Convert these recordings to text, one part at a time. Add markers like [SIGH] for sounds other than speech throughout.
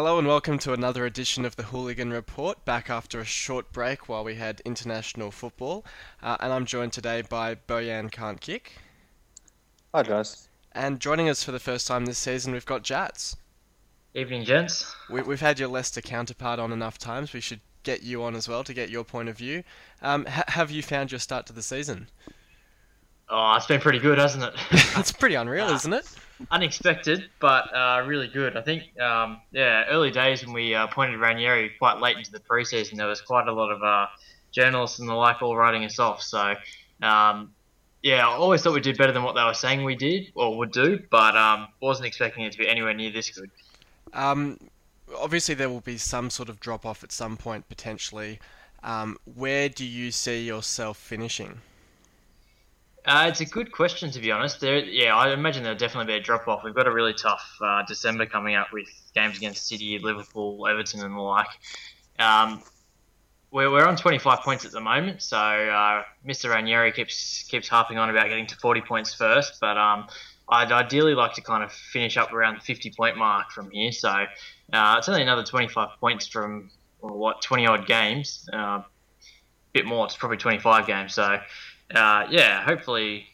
Hello and welcome to another edition of the Hooligan Report, back after a short break while we had international football. Uh, and I'm joined today by Bojan Can't Kick. Hi, guys. And joining us for the first time this season, we've got Jats. Evening, gents. We, we've had your Leicester counterpart on enough times. We should get you on as well to get your point of view. Um, ha- have you found your start to the season? Oh, it's been pretty good, hasn't it? [LAUGHS] it's pretty unreal, isn't it? Unexpected, but uh, really good. I think, um, yeah, early days when we uh, appointed Ranieri quite late into the preseason, there was quite a lot of uh, journalists and the like all writing us off. So, um, yeah, I always thought we'd do better than what they were saying we did or would do, but um, wasn't expecting it to be anywhere near this good. Um, obviously, there will be some sort of drop off at some point potentially. Um, where do you see yourself finishing? Uh, it's a good question, to be honest. There, yeah, I imagine there'll definitely be a drop off. We've got a really tough uh, December coming up with games against City, Liverpool, Everton, and the like. Um, we're, we're on 25 points at the moment, so uh, Mr. Ranieri keeps keeps harping on about getting to 40 points first, but um, I'd ideally like to kind of finish up around the 50 point mark from here. So uh, it's only another 25 points from well, what 20 odd games, a uh, bit more. It's probably 25 games. So uh, yeah, hopefully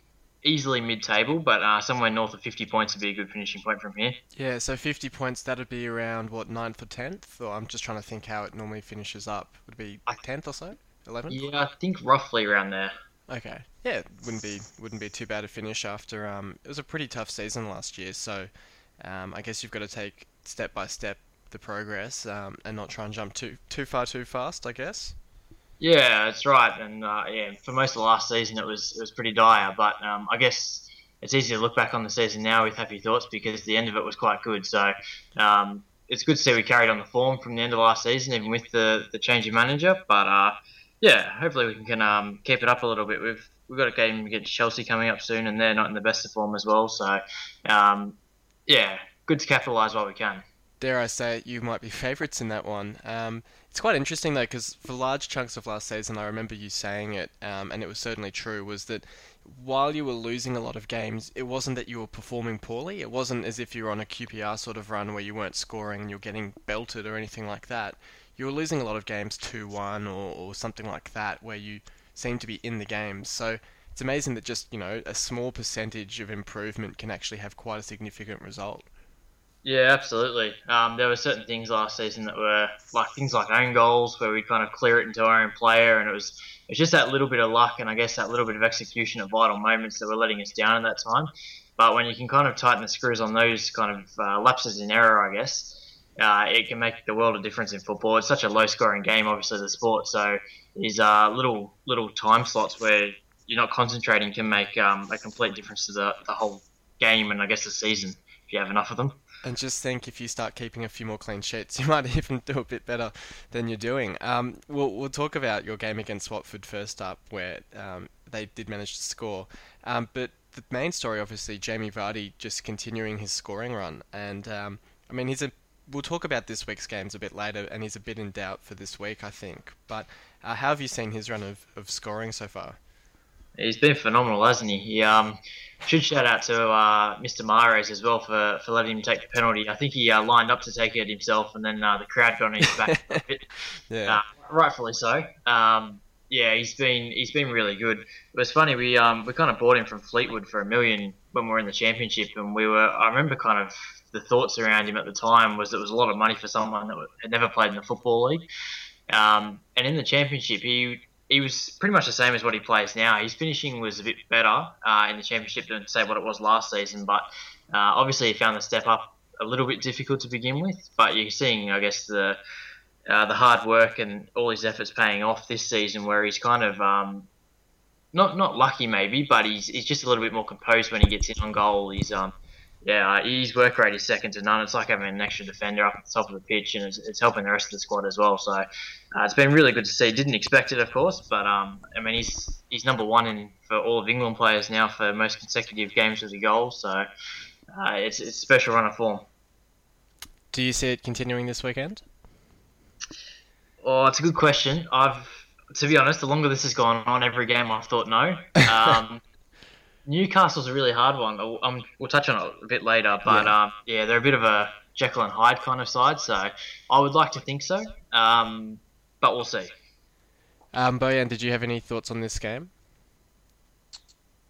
easily mid-table, but uh, somewhere north of 50 points would be a good finishing point from here. Yeah, so 50 points, that'd be around, what, 9th or 10th? Or I'm just trying to think how it normally finishes up. Would it be 10th or so? 11th? Yeah, I think roughly around there. Okay. Yeah, wouldn't be wouldn't be too bad a finish after um it was a pretty tough season last year, so um I guess you've got to take step by step the progress um, and not try and jump too too far too fast, I guess. Yeah, that's right. And uh, yeah, for most of the last season, it was it was pretty dire. But um, I guess it's easy to look back on the season now with happy thoughts because the end of it was quite good. So um, it's good to see we carried on the form from the end of last season, even with the the change of manager. But uh, yeah, hopefully we can um, keep it up a little bit. We've we've got a game against Chelsea coming up soon, and they're not in the best of form as well. So um, yeah, good to capitalise while we can dare I say it, you might be [LAUGHS] favourites in that one. Um, it's quite interesting though, because for large chunks of last season, I remember you saying it, um, and it was certainly true, was that while you were losing a lot of games, it wasn't that you were performing poorly. It wasn't as if you were on a QPR sort of run where you weren't scoring and you're getting belted or anything like that. You were losing a lot of games 2 1 or, or something like that, where you seemed to be in the games. So it's amazing that just, you know, a small percentage of improvement can actually have quite a significant result. Yeah, absolutely. Um, there were certain things last season that were like things like own goals, where we'd kind of clear it into our own player, and it was it was just that little bit of luck and I guess that little bit of execution at vital moments that were letting us down at that time. But when you can kind of tighten the screws on those kind of uh, lapses in error, I guess, uh, it can make the world a difference in football. It's such a low-scoring game, obviously, the sport. So these uh, little little time slots where you're not concentrating can make um, a complete difference to the, the whole game and I guess the season if you have enough of them. And just think if you start keeping a few more clean sheets, [LAUGHS] you might even do a bit better than you're doing. Um, we'll, we'll talk about your game against Watford first up, where um, they did manage to score. Um, but the main story, obviously, Jamie Vardy just continuing his scoring run. And, um, I mean, he's a. We'll talk about this week's games a bit later, and he's a bit in doubt for this week, I think. But uh, how have you seen his run of, of scoring so far? He's been phenomenal, hasn't he? He um, should shout out to uh, Mr. Mahrez as well for, for letting him take the penalty. I think he uh, lined up to take it himself, and then uh, the crowd got on his back [LAUGHS] yeah, uh, rightfully so. Um, yeah, he's been he's been really good. It was funny we um we kind of bought him from Fleetwood for a million when we were in the championship, and we were I remember kind of the thoughts around him at the time was it was a lot of money for someone that had never played in the football league. Um, and in the championship, he he was pretty much the same as what he plays now. His finishing was a bit better uh, in the championship than say what it was last season, but uh, obviously he found the step up a little bit difficult to begin with. But you're seeing, I guess, the uh, the hard work and all his efforts paying off this season, where he's kind of um, not not lucky maybe, but he's he's just a little bit more composed when he gets in on goal. He's um yeah, his work rate is second to none. It's like having an extra defender up at the top of the pitch, and it's, it's helping the rest of the squad as well. So uh, it's been really good to see. Didn't expect it, of course, but um, I mean, he's he's number one in for all of England players now for most consecutive games with a goal. So uh, it's it's a special run of form. Do you see it continuing this weekend? Oh, it's a good question. I've to be honest, the longer this has gone on, every game I've thought no. [LAUGHS] Um, Newcastle's a really hard one. Um, we'll touch on it a bit later, but yeah. Um, yeah, they're a bit of a Jekyll and Hyde kind of side. So I would like to think so, um, but we'll see. Um, Bojan, did you have any thoughts on this game?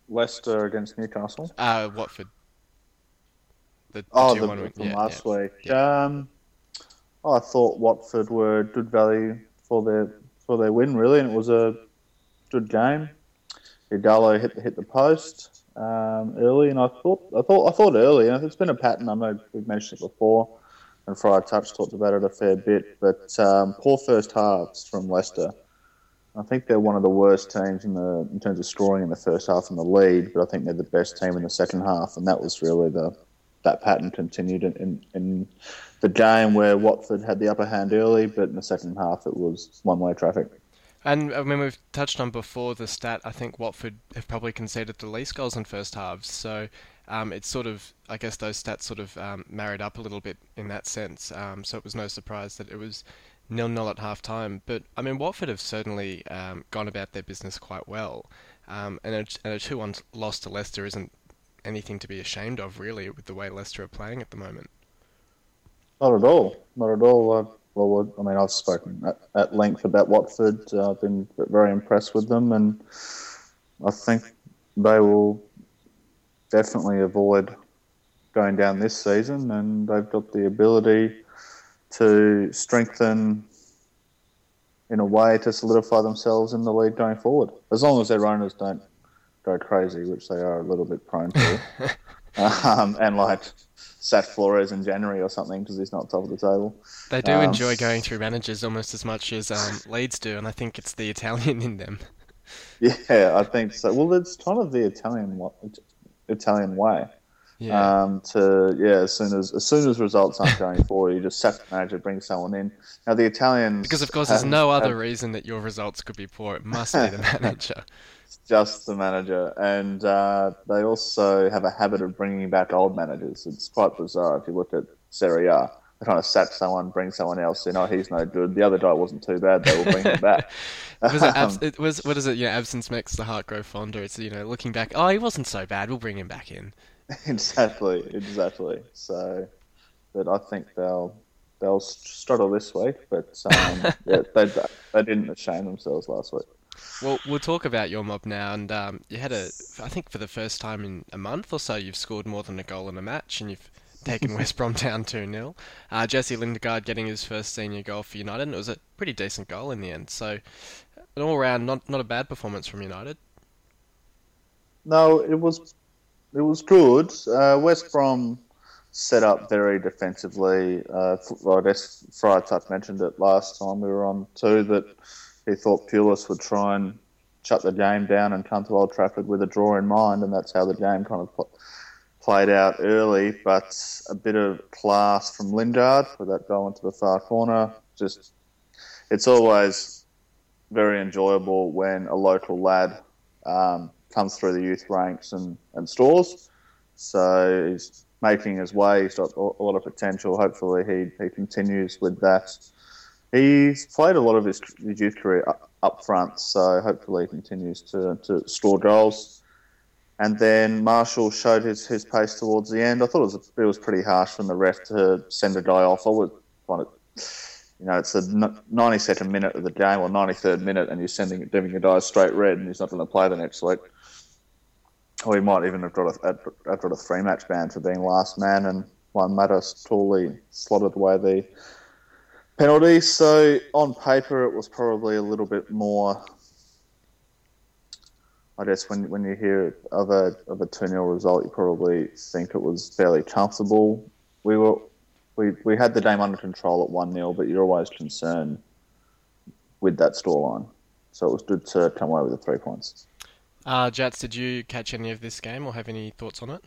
Leicester against Newcastle. Uh, Watford. The, the Oh, 2-1 the, win. from Yeah, last yeah. week. Um, I thought Watford were good value for their for their win, really, and it was a good game. Idalo hit hit the post um, early, and I thought I thought I thought early, and it's been a pattern. I know we've mentioned it before, and Friar Touch talked about it a fair bit. But um, poor first halves from Leicester. I think they're one of the worst teams in the in terms of scoring in the first half in the lead, but I think they're the best team in the second half, and that was really the that pattern continued in, in, in the game where Watford had the upper hand early, but in the second half it was one way traffic. And I mean, we've touched on before the stat. I think Watford have probably conceded the least goals in first halves. So um, it's sort of, I guess, those stats sort of um, married up a little bit in that sense. Um, so it was no surprise that it was nil nil at half time. But I mean, Watford have certainly um, gone about their business quite well. Um, and a, 2 1 loss to Leicester isn't anything to be ashamed of, really, with the way Leicester are playing at the moment. Not at all. Not at all. Uh, well, I mean, I've spoken at, at length about Watford. Uh, I've been very impressed with them, and I think they will definitely avoid going down this season. And they've got the ability to strengthen in a way to solidify themselves in the league going forward, as long as their owners don't go crazy, which they are a little bit prone to, [LAUGHS] um, and like sat Flores in January or something because he's not top of the table. They do Um, enjoy going through managers almost as much as um, [LAUGHS] Leeds do, and I think it's the Italian in them. Yeah, I think so. Well, it's kind of the Italian Italian way. Yeah. Um, to yeah, as soon as as soon as results aren't going [LAUGHS] for you, just sack the manager, bring someone in. Now the Italians Because of course, there's no other have reason that your results could be poor. It must be the [LAUGHS] manager. Just the manager, and uh, they also have a habit of bringing back old managers. It's quite bizarre if you look at Serie A. They kind of sack someone, bring someone else in. Oh, he's no good. The other guy wasn't too bad. They will bring him back. [LAUGHS] Was it, abs- [LAUGHS] Um, it was what is it? You know, absence makes the heart grow fonder. It's you know, looking back, oh, he wasn't so bad. We'll bring him back in. [LAUGHS] exactly, exactly. So, but I think they'll they'll struggle this week. But um, yeah, they they didn't shame themselves last week. Well, we'll talk about your mob now, and um, you had a, I think for the first time in a month or so, you've scored more than a goal in a match, and you've taken [LAUGHS] West Brom down 2 0. Uh, Jesse Lingard getting his first senior goal for United, and it was a pretty decent goal in the end. So, an all round, not, not a bad performance from United. No, it was it was good. Uh, West Brom set up very defensively. Uh, well, I guess Friar Touch mentioned it last time we were on too that he thought Pulis would try and shut the game down and come to Old Trafford with a draw in mind, and that's how the game kind of pl- played out early. But a bit of class from Lingard with that goal into the far corner. Just it's always very enjoyable when a local lad um, comes through the youth ranks and, and stores. So he's making his way. He's got a lot of potential. Hopefully, he, he continues with that. He's played a lot of his, his youth career up, up front, so hopefully he continues to, to score goals. And then Martial showed his, his pace towards the end. I thought it was it was pretty harsh from the ref to send a guy off. I would find it, you know, it's the 92nd minute of the game or 93rd minute, and you're sending giving a guy straight red, and he's not going to play the next week. Or he might even have got a, got a three match ban for being last man, and Juan Mata's totally slotted away the penalty. So on paper, it was probably a little bit more. I guess when when you hear of a of a two 0 result, you probably think it was fairly comfortable. We were we, we had the game under control at one 0 but you're always concerned with that scoreline. So it was good to come away with the three points. Uh, Jats, did you catch any of this game or have any thoughts on it?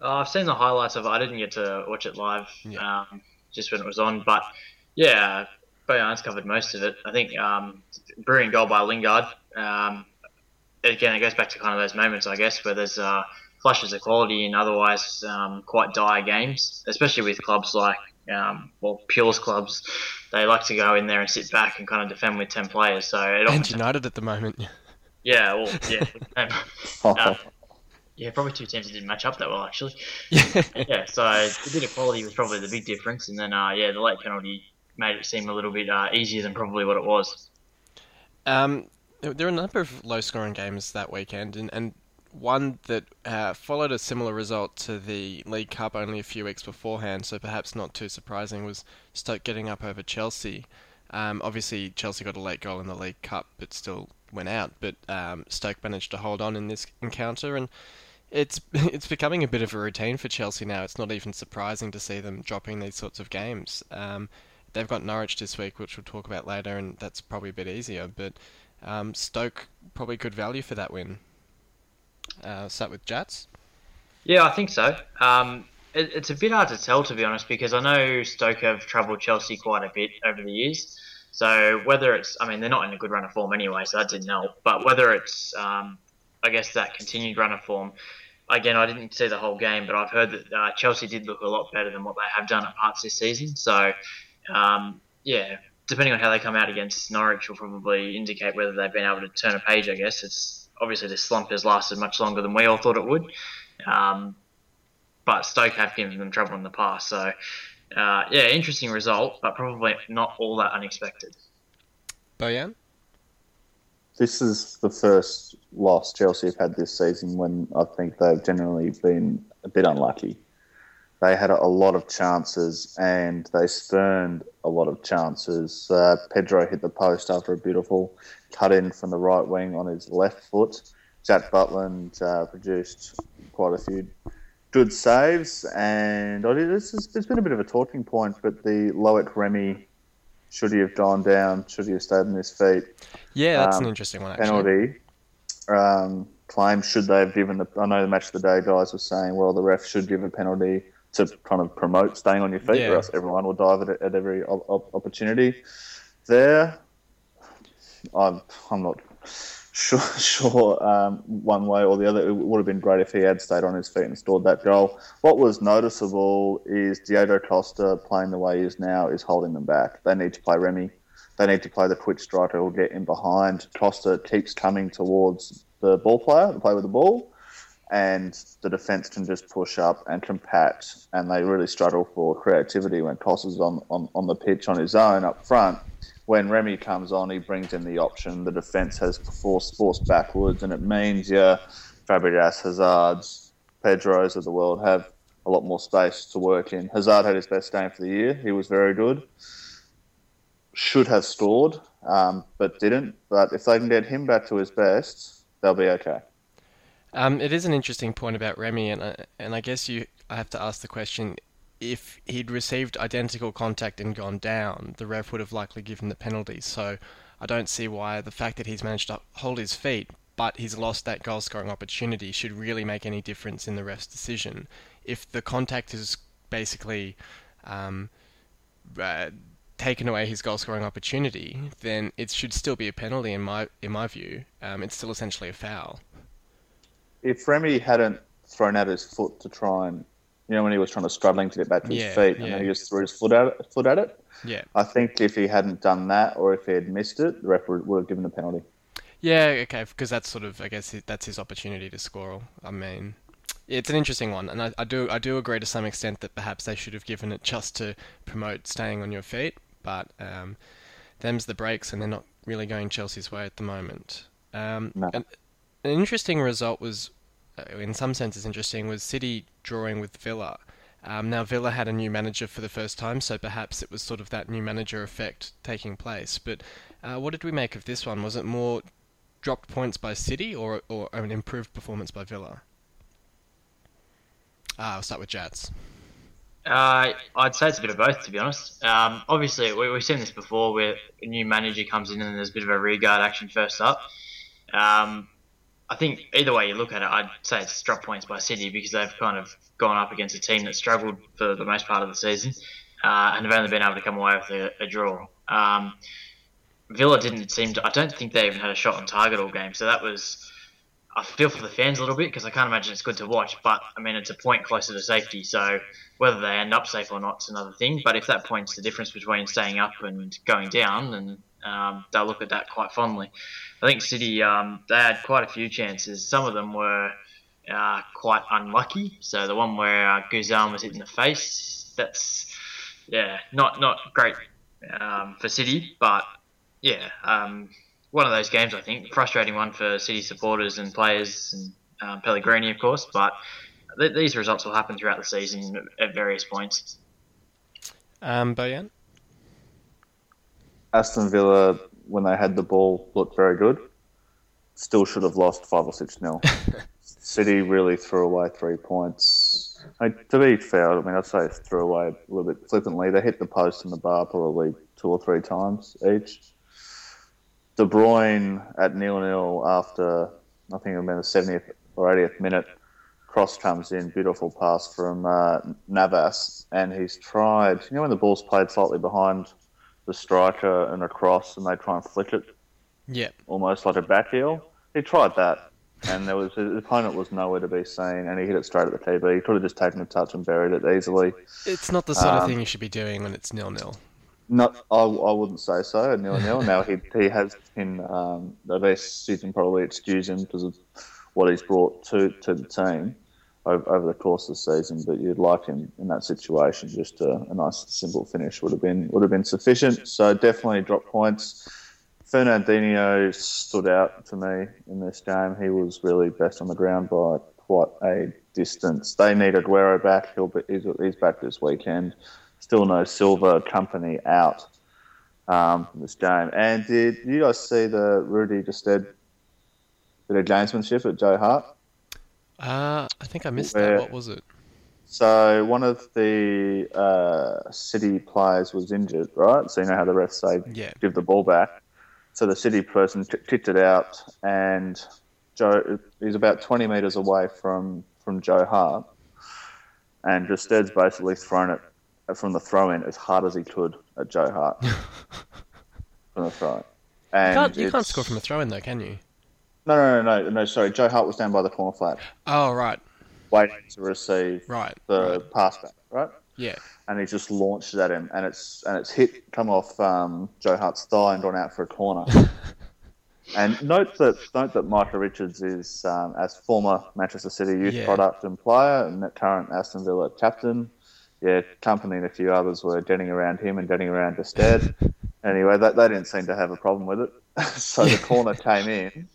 Uh, I've seen the highlights of it. I didn't get to watch it live, Yeah. um, just when it was on. But yeah, Bojan's covered most of it. I think um, brilliant goal by Lingard. Um, again, it goes back to kind of those moments, I guess, where there's uh, flashes of quality in otherwise um, quite dire games, especially with clubs like, um, well, Pulis' clubs. They like to go in there and sit back and kind of defend with 10 players. So it And often, United at the moment. yeah, well, yeah. [LAUGHS] Yeah, probably two teams that didn't match up that well, actually. Yeah. [LAUGHS] yeah, so the bit of quality was probably the big difference, and then uh, yeah, the late penalty made it seem a little bit uh, easier than probably what it was. Um, there were a number of low-scoring games that weekend, and, and one that uh, followed a similar result to the League Cup only a few weeks beforehand, so perhaps not too surprising, was Stoke getting up over Chelsea. Um, obviously, Chelsea got a late goal in the League Cup, but still went out. But um, Stoke managed to hold on in this encounter, and it's [LAUGHS] it's becoming a bit of a routine for Chelsea now. It's not even surprising to see them dropping these sorts of games. Um, they've got Norwich this week, which we'll talk about later, and that's probably a bit easier. But um, Stoke probably good value for that win. Uh, start with Jats. Yeah, I think so. Um, it, it's a bit hard to tell, to be honest, because I know Stoke have troubled Chelsea quite a bit over the years. So whether it's, I mean, they're not in a good run of form anyway, so that didn't help. But whether it's, um, I guess, that continued run of form, again, I didn't see the whole game, but I've heard that uh, Chelsea did look a lot better than what they have done at parts this season. So, um, yeah, depending on how they come out against Norwich, will probably indicate whether they've been able to turn a page. I guess it's obviously this slump has lasted much longer than we all thought it would. Um, but Stoke have given them trouble in the past, so uh, yeah, interesting result, but probably not all that unexpected. Bojan? This is the first loss Chelsea have had this season when I think they've generally been a bit unlucky. They had a lot of chances and they spurned a lot of chances. Uh, Pedro hit the post after a beautiful cut in from the right wing on his left foot. Jack Butland uh, produced quite a few good saves, and it's, it's been a bit of a talking point. But the Loic Remy, should he have gone down? Should he have stayed on his feet? Yeah, that's um, an interesting one. Actually. Penalty um, claim. Should they have given the? I know the match of the day guys were saying, well, the ref should give a penalty to kind of promote staying on your feet, yeah. or else everyone will dive at, at every opportunity. There, I'm, I'm not sure, [LAUGHS] sure um, one way or the other. It would have been great if he had stayed on his feet and scored that goal. What was noticeable is Diego Costa playing the way he is now is holding them back. They need to play Remy. They need to play the quick striker who'll get in behind. Costa keeps coming towards the ball player, the player with the ball, and the defence can just push up and compact, and they really struggle for creativity when Costa's on, on, on the pitch on his own up front when Remy comes on, he brings in the option. The defence has forced forced backwards, and it means yeah, Fabregas, Hazard's, Pedro's of the world have a lot more space to work in. Hazard had his best game for the year. He was very good. Should have scored, um, but didn't. But if they can get him back to his best, they'll be okay. Um, it is an interesting point about Remy, and I, and I guess you I have to ask the question: if he'd received identical contact and gone down, the ref would have likely given the penalty. So I don't see why the fact that he's managed to hold his feet, but he's lost that goal scoring opportunity, should really make any difference in the ref's decision. If the contact is basically um, uh, taken away his goal scoring opportunity, then it should still be a penalty in my in my view. Um, it's still essentially a foul. If Remy hadn't thrown out his foot to try and you know, when he was trying to struggling to get back to his yeah, feet, yeah. and then he just threw his foot at it. Foot at it. Yeah. I think if he hadn't done that, or if he had missed it, the referee would have given a penalty. Yeah, okay, because that's sort of, I guess, that's his opportunity to score. I mean, it's an interesting one, and I, I do, I do agree to some extent that perhaps they should have given it just to promote staying on your feet, but um, them's the breaks, and they're not really going Chelsea's way at the moment. Um, no. an, an interesting result was in some senses interesting was City drawing with Villa. Um, now Villa had a new manager for the first time, so perhaps it was sort of that new manager effect taking place. But uh, what did we make of this one? Was it more dropped points by City or or an improved performance by Villa? Uh, I'll start with Jats. Uh, I'd say it's a bit of both, to be honest. Um, obviously, we, have seen this before, where a new manager comes in and there's a bit of a rearguard action first up. Um, I think either way you look at it, I'd say it's drop points by City because they've kind of gone up against a team that struggled for the most part of the season uh, and have only been able to come away with a, a draw. Um, Villa didn't seem to. I don't think they even had a shot on target all game, so that was. I feel for the fans a little bit because I can't imagine it's good to watch, but I mean it's a point closer to safety, so whether they end up safe or not is another thing. But if that point's the difference between staying up and going down, then um, they'll look at that quite fondly. I think City um, they had quite a few chances. Some of them were uh, quite unlucky. So the one where uh, Guzan was hit in the face, that's yeah, not not great um, for City, but yeah, um, one of those games I think frustrating one for City supporters and players and um, Pellegrini, of course, but th- these results will happen throughout the season at various points. Um? Aston Villa, when they had the ball, looked very good. Still should have lost five or six nil. [LAUGHS] City really threw away three points. I, to be fair, I mean, I'd say threw away a little bit flippantly. They hit the post and the bar probably two or three times each. De Bruyne at nil nil after I think it was the 70th or 80th minute. Cross comes in, beautiful pass from uh, Navas, and he's tried. You know when the ball's played slightly behind the striker and across, and they try and flick it, Yeah. almost like a back heel. He tried that, and there was his opponent was nowhere to be seen, and he hit it straight at the TV. He could have just taken a touch and buried it easily. It's not the sort of Um, thing you should be doing when it's nil-nil. Not, I, I wouldn't say so. Nil nil. Now he he has been. Um, the best you can probably excuse him because of what he's brought to to the team over, over the course of the season. But you'd like him in that situation. Just a, a nice simple finish would have been would have been sufficient. So definitely drop points. Fernandinho stood out to me in this game. He was really best on the ground by quite a distance. They need Aguero back. He'll be, he's, he's back this weekend. Still no Silva Kompany out um, from this game. And did you guys see the Rudy Gestede bit of gamesmanship at Joe Hart? Uh, I think I missed Where- that. What was it? So one of the uh, City players was injured, right? So you know how the refs say Yeah. give the ball back. So the City person t- kicked it out, and Joe he's about 20 metres away from, from Joe Hart, and Gestede's basically thrown it from the throw in as hard as he could at Joe Hart [LAUGHS] from the throw. You can't, you can't score from a throw-in though, can you? No, no, no, no, no. Sorry, Joe Hart was down by the corner flag, Oh, right, waiting to receive right, the right. pass back, right? Yeah. and he just launched it at him, and it's and it's hit come off um, Joe Hart's thigh and gone out for a corner. [LAUGHS] and note that note that Micah Richards is um, as former Manchester City youth Yeah. product and player, and that current Aston Villa captain. Yeah, Kompany and a few others were getting around him and getting around Gestede. [LAUGHS] anyway, that they didn't seem to have a problem with it. [LAUGHS] so the corner came in,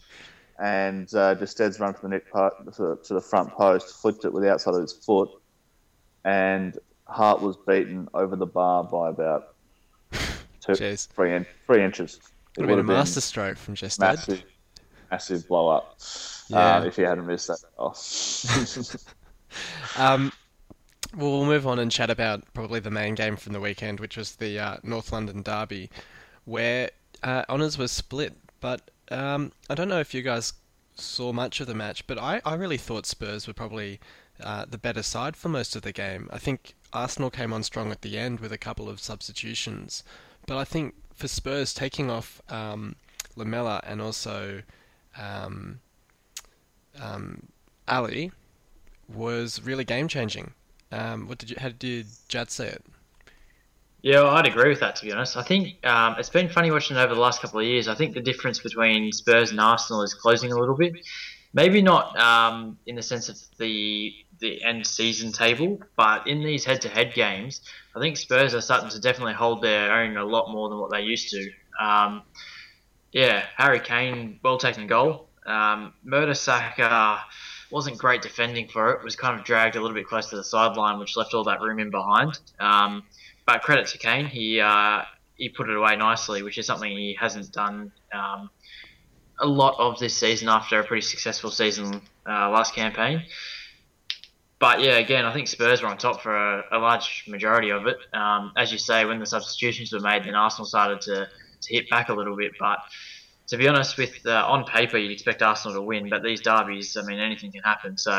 and uh, Gestede's run to the neck po- to, to the front post, flicked it with the outside of his foot, and Hart was beaten over the bar by about [LAUGHS] two, Jeez. three, in, three inches. It Would have been a masterstroke from just massive, massive blow up. Yeah. Uh, if you hadn't missed that. Oh. [LAUGHS] [LAUGHS] Um, well, we'll move on and chat about probably the main game from the weekend, which was the uh, North London Derby, where uh, honours were split. But um, I don't know if you guys saw much of the match, but I, I really thought Spurs were probably uh, the better side for most of the game. I think Arsenal came on strong at the end with a couple of substitutions, but I think for Spurs taking off um, Lamela and also um, um, Alli was really game changing. Um, what did you? How did Jad say it? Yeah, well, I'd agree with that. To be honest, I think um, it's been funny watching it over the last couple of years. I think the difference between Spurs and Arsenal is closing a little bit. Maybe not um, in the sense of the the end season table, but in these head-to-head games, I think Spurs are starting to definitely hold their own a lot more than what they used to. Um, yeah, Harry Kane, well taken goal. Um, Murder wasn't great defending for it. Was kind of dragged a little bit close to the sideline, which left all that room in behind. Um, but credit to Kane, he uh, he put it away nicely, which is something he hasn't done um, a lot of this season after a pretty successful season uh, last campaign. But yeah, again, I think Spurs were on top for a, a large majority of it. Um, as you say, when the substitutions were made, then Arsenal started to, to hit back a little bit. But to be honest, with uh, on paper, you'd expect Arsenal to win, but these derbies, I mean, anything can happen. So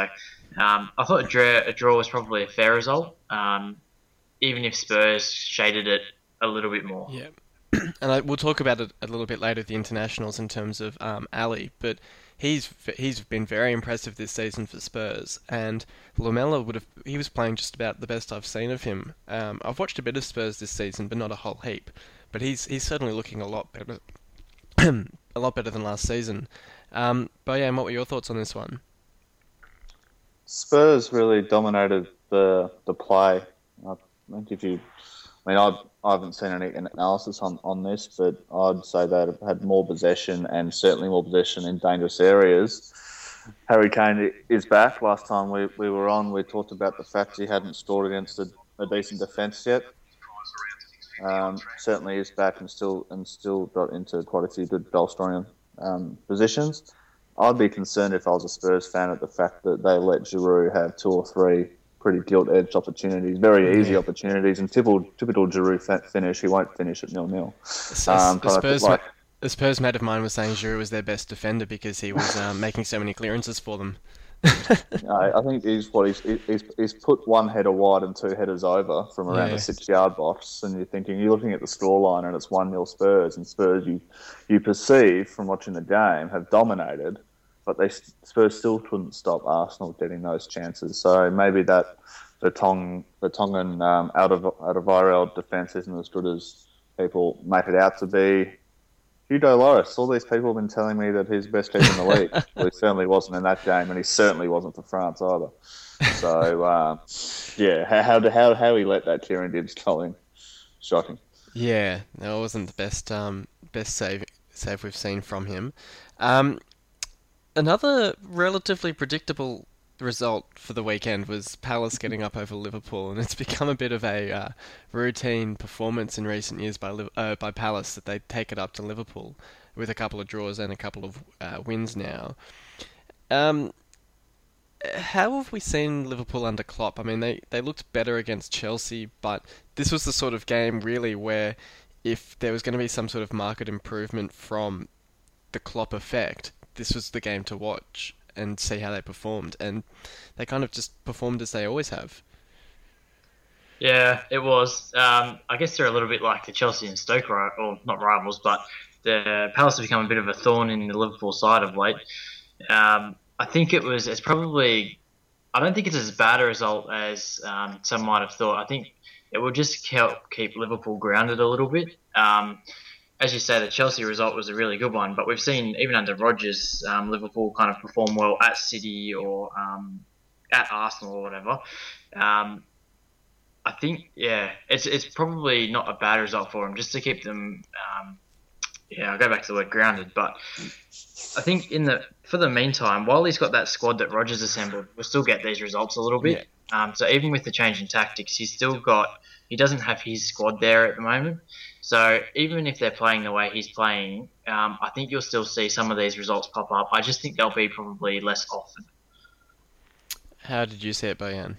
um, I thought a draw, a draw was probably a fair result, um, even if Spurs shaded it a little bit more. Yeah. [CLEARS THROAT] and I, we'll talk about it a little bit later, the internationals in terms of um, Alli, but he's he's been very impressive this season for Spurs, and Lamela would have he was playing just about the best I've seen of him. Um, I've watched a bit of Spurs this season, but not a whole heap. But he's he's certainly looking a lot better, [CLEARS THROAT] a lot better than last season. Um, but yeah, what were your thoughts on this one? Spurs really dominated the the play. I think if you, I mean, I've, I haven't seen any analysis on, on this, but I'd say they've had more possession and certainly more possession in dangerous areas. Harry Kane is back. Last time we, we were on, we talked about the fact he hadn't scored against a, a decent defence yet. Um, certainly is back and still and still got into quite a few good goal scoring um, positions. I'd be concerned if I was a Spurs fan at the fact that they let Giroud have two or three pretty gilt-edged opportunities, very easy yeah. opportunities, and typical typical Giroud finish. He won't finish at nil-nil. Um, the Spurs, like, the Spurs mate of mine was saying Giroud was their best defender because he was um, making so many clearances for them. [LAUGHS] I think he's what he's, he's, he's put one header wide and two headers over from around yeah. the six yard box, and you're thinking you're looking at the scoreline and it's one 0 Spurs, and Spurs you you perceive from watching the game have dominated, but they Spurs still couldn't stop Arsenal getting those chances. So maybe that the Tong the Tongan um, out of out of Viral defence isn't as good as people make it out to be. Hugo Lloris, all these people have been telling me that he's the best team in the league. [LAUGHS] well, he certainly wasn't in that game, and he certainly wasn't for France either. So, uh, yeah, how, how, how he let that Kieran Gibbs go in, shocking. Yeah, that wasn't the best um, best save save we've seen from him. Um, another relatively predictable result for the weekend was Palace getting up over Liverpool, and it's [LAUGHS] become a bit of a uh, routine performance in recent years by uh, by Palace that they take it up to Liverpool with a couple of draws and a couple of uh, wins now. Um, how have we seen Liverpool under Klopp? I mean, they, they looked better against Chelsea, but this was the sort of game really where if there was going to be some sort of market improvement from the Klopp effect, this was the game to watch and see how they performed. And they kind of just performed as they always have. Yeah, it was. Um, I guess they're a little bit like the Chelsea and Stoke, or not rivals, but the Palace have become a bit of a thorn in the Liverpool side of late. Um, I think it was. It's probably. I don't think it's as bad a result as um, some might have thought. I think it will just help keep Liverpool grounded a little bit. Um, as you say, the Chelsea result was a really good one, but we've seen even under Rodgers, um, Liverpool kind of perform well at City or um, at Arsenal or whatever. Um, I think, yeah, it's it's probably not a bad result for them just to keep them. Um, yeah, I'll go back to the word grounded, but I think in the for the meantime, while he's got that squad that Rodgers assembled, we'll still get these results a little bit. Yeah. Um, so even with the change in tactics, he's still got he doesn't have his squad there at the moment. So even if they're playing the way he's playing, um, I think you'll still see some of these results pop up. I just think they'll be probably less often. How did you see it, Bojan?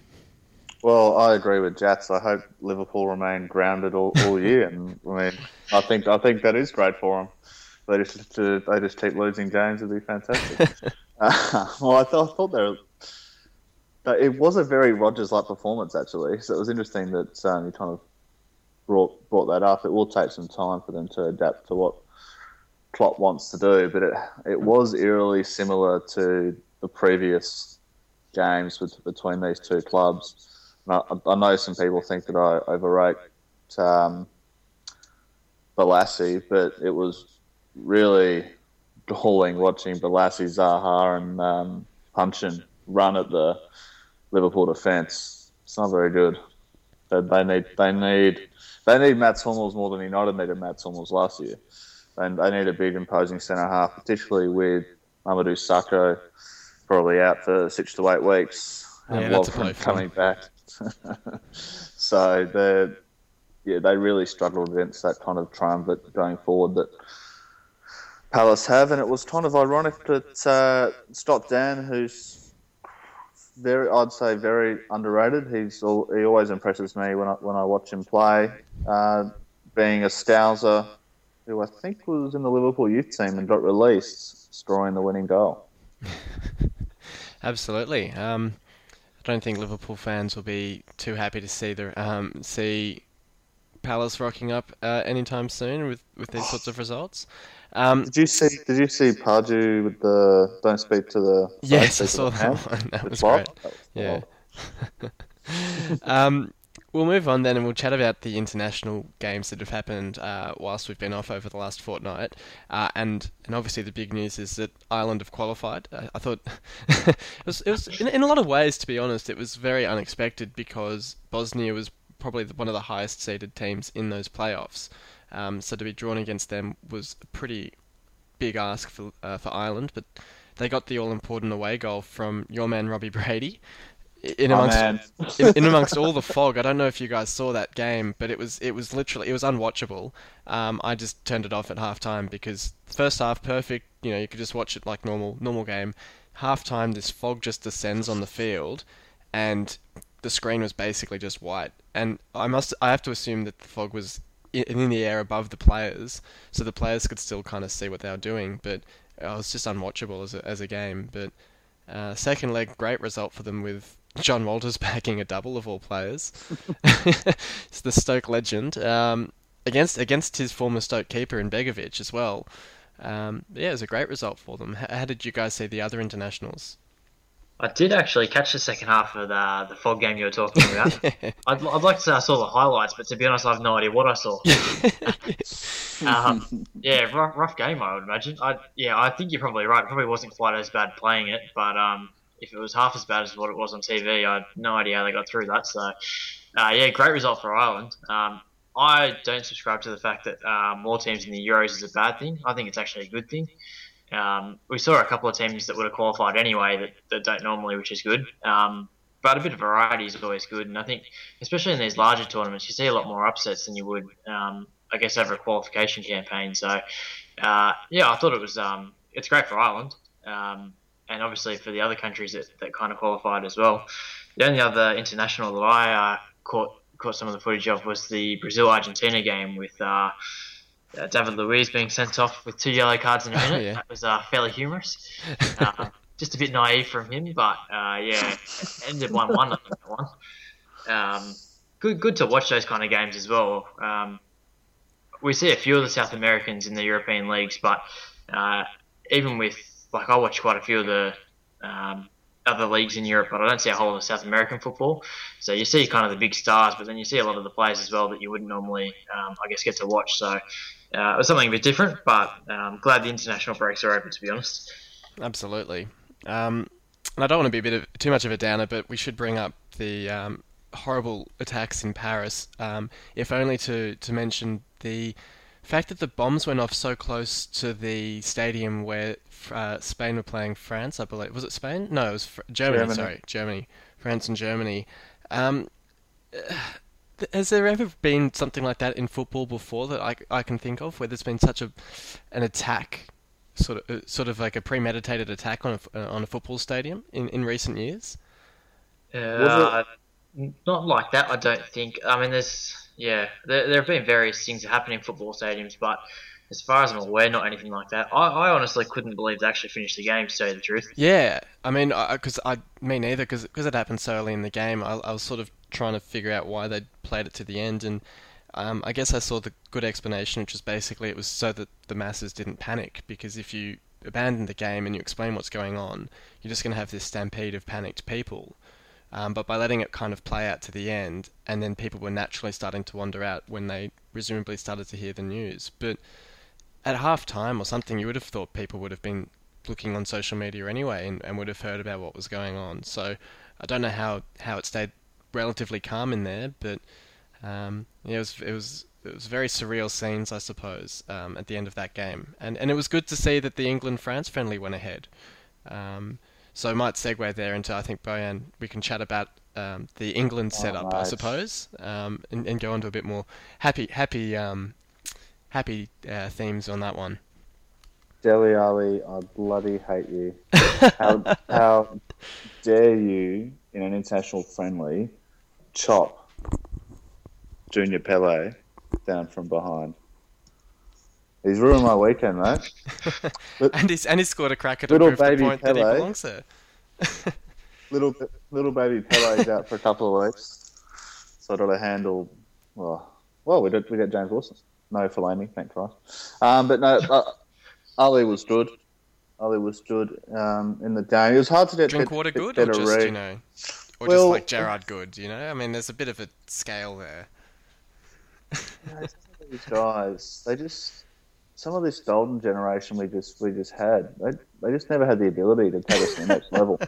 Well, I agree with Jats. I hope Liverpool remain grounded all, all year, and I mean, I think I think that is great for them. They just to, they just keep losing games would be fantastic. [LAUGHS] uh, [LAUGHS] well, I thought, I thought they were, it was a very Rodgers like performance actually. So it was interesting that um, you kind of brought brought that up. It will take some time for them to adapt to what Klopp wants to do, but it it was eerily similar to the previous games with, between these two clubs. I, I, know some people think that I overrate um, Bolasie, but it was really galling watching Bolasie, Zaha, and um, Puncheon run at the Liverpool defence. It's not very good. They, they need they need they need Mats Hummels more than United needed Mats Hummels last year. And they need a big imposing centre half, particularly with Mamadou Sakho probably out for six to eight weeks and yeah, coming back. [LAUGHS] so they yeah, they really struggled against that kind of triumvirate going forward that Palace have, and it was kind of ironic that uh, Scott Dann, who's very, I'd say, very underrated. He's all, he always impresses me when I when I watch him play. Uh, being a Scouser, who I think was in the Liverpool youth team and got released, scoring the winning goal. [LAUGHS] Absolutely. Um, I don't think Liverpool fans will be too happy to see the um, see Palace rocking up uh, anytime soon with, with these sorts of results. Um, did you see? Did you see Pardew with the "Don't speak to the"? [LAUGHS] Yes, I saw that one. That was great. Yeah. [LAUGHS] um, We'll move on then and we'll chat about the international games that have happened uh, whilst we've been off over the last fortnight. Uh, and and obviously the big news is that Ireland have qualified. I, I thought [LAUGHS] it was, it was in, in a lot of ways, to be honest, it was very unexpected because Bosnia was probably one of the highest seeded teams in those playoffs. Um, so to be drawn against them was a pretty big ask for uh, for Ireland, but they got the all important away goal from your man Robbie Brady in amongst in, in [LAUGHS] amongst all the fog. I don't know if you guys saw that game, but it was it was literally it was unwatchable. Um, I just turned it off at half time because first half perfect. You know, you could just watch it like normal normal game. Half time, this fog just descends on the field, and the screen was basically just white. And I must I have to assume that the fog was i- in the air above the players, so the players could still kind of see what they were doing, but it was just unwatchable as a, as a game. But uh, second leg, great result for them with Jon Walters [LAUGHS] backing a double of all players. [LAUGHS] it's the Stoke legend um, against against his former Stoke keeper in Begovic as well. Um, yeah, it was a great result for them. H- how did you guys see the other internationals? I did actually catch the second half of the the fog game you were talking [LAUGHS] about. I'd, I'd like to say I saw the highlights, but to be honest, I have no idea what I saw. [LAUGHS] Um, yeah, rough, rough game, I would imagine. I yeah, I think you're probably right. It probably wasn't quite as bad playing it, but um, if it was half as bad as what it was on TV, I had no idea how they got through that. So, uh, yeah, great result for Ireland. Um, I don't subscribe to the fact that uh, more teams in the Euros is a bad thing. I think it's actually a good thing. Um, we saw a couple of teams that would have qualified anyway that, that don't normally, which is good. Um, but a bit of variety is always good, and I think, especially in these larger tournaments, you see a lot more upsets than you would, um, I guess, over a qualification campaign. So, uh, yeah, I thought it was um, it's great for Ireland, um, and obviously for the other countries that, that kind of qualified as well. The only other international that I uh, caught caught some of the footage of was the Brazil Argentina game with. Uh, uh, David Luiz being sent off with two yellow cards in a minute. yeah. That was uh, fairly humorous. [LAUGHS] Uh, just a bit naive from him, but uh, yeah, ended one-one on that one. Um, good, good to watch those kind of games as well. Um, we see a few of the South Americans in the European leagues, but uh, even with like I watch quite a few of the um, other leagues in Europe, but I don't see a whole lot of South American football. So you see kind of the big stars, but then you see a lot of the players as well that you wouldn't normally, um, I guess, get to watch. So uh, it was something a bit different, but um, glad the international breaks are over. To be honest. Absolutely. Um, and I don't want to be a bit of, too much of a downer, but we should bring up the um, horrible attacks in Paris, um, if only to, to mention the fact that the bombs went off so close to the stadium where uh, Spain were playing France, I believe. Was it Spain? No, it was Fr- Germany, Germany. sorry. Germany. France and Germany. Um, th- has there ever been something like that in football before that I, I can think of, where there's been such a an attack sort of uh, sort of like a premeditated attack on a, f- uh, on a football stadium in, in recent years. Uh, not like that, I don't think. I mean, there's yeah, there, there have been various things that happen in football stadiums, but as far as I'm aware, not anything like that. I, I honestly couldn't believe they actually finished the game. To tell you the truth. Yeah, I mean, because I, me neither, because it happened so early in the game. I, I was sort of trying to figure out why they played it to the end, and um, I guess I saw the good explanation, which was basically it was so that the masses didn't panic. Because if you abandon the game and you explain what's going on, you're just going to have this stampede of panicked people. Um, but by letting it kind of play out to the end, and then people were naturally starting to wander out when they presumably started to hear the news. But at half time or something, you would have thought people would have been looking on social media anyway and, and would have heard about what was going on. So I don't know how, how it stayed relatively calm in there, but um, yeah, it was it was it was very surreal scenes, I suppose, um, at the end of that game, and and it was good to see that the England France friendly went ahead. Um, so I might segue there into I think Bojan, we can chat about um, the England Oh, setup, I suppose, um, and, and go on to a bit more happy happy um, happy uh, themes on that one. Dele Alli, I bloody hate you. [LAUGHS] How, how dare you, in an international friendly, chop Junior Pele down from behind? He's ruined my weekend, mate. [LAUGHS] and he's and he scored a cracker to Little the baby point that he Pele. belongs there. [LAUGHS] Little little baby Pele's out for a couple of weeks, so I got to handle. Well, well, we did we got James Wilson. No Fellaini, thank Christ. Um, but no, uh, Alli was good. Alli was good um, in the game. It was hard to get Drink bit- water bit good or better just read. you know, or Well- just like uh, Gerrard good, you know? I mean, there's a bit of a scale there. You know, some of these guys, they just some of this golden generation we just we just had, they they just never had the ability to take us to the next [LAUGHS] level.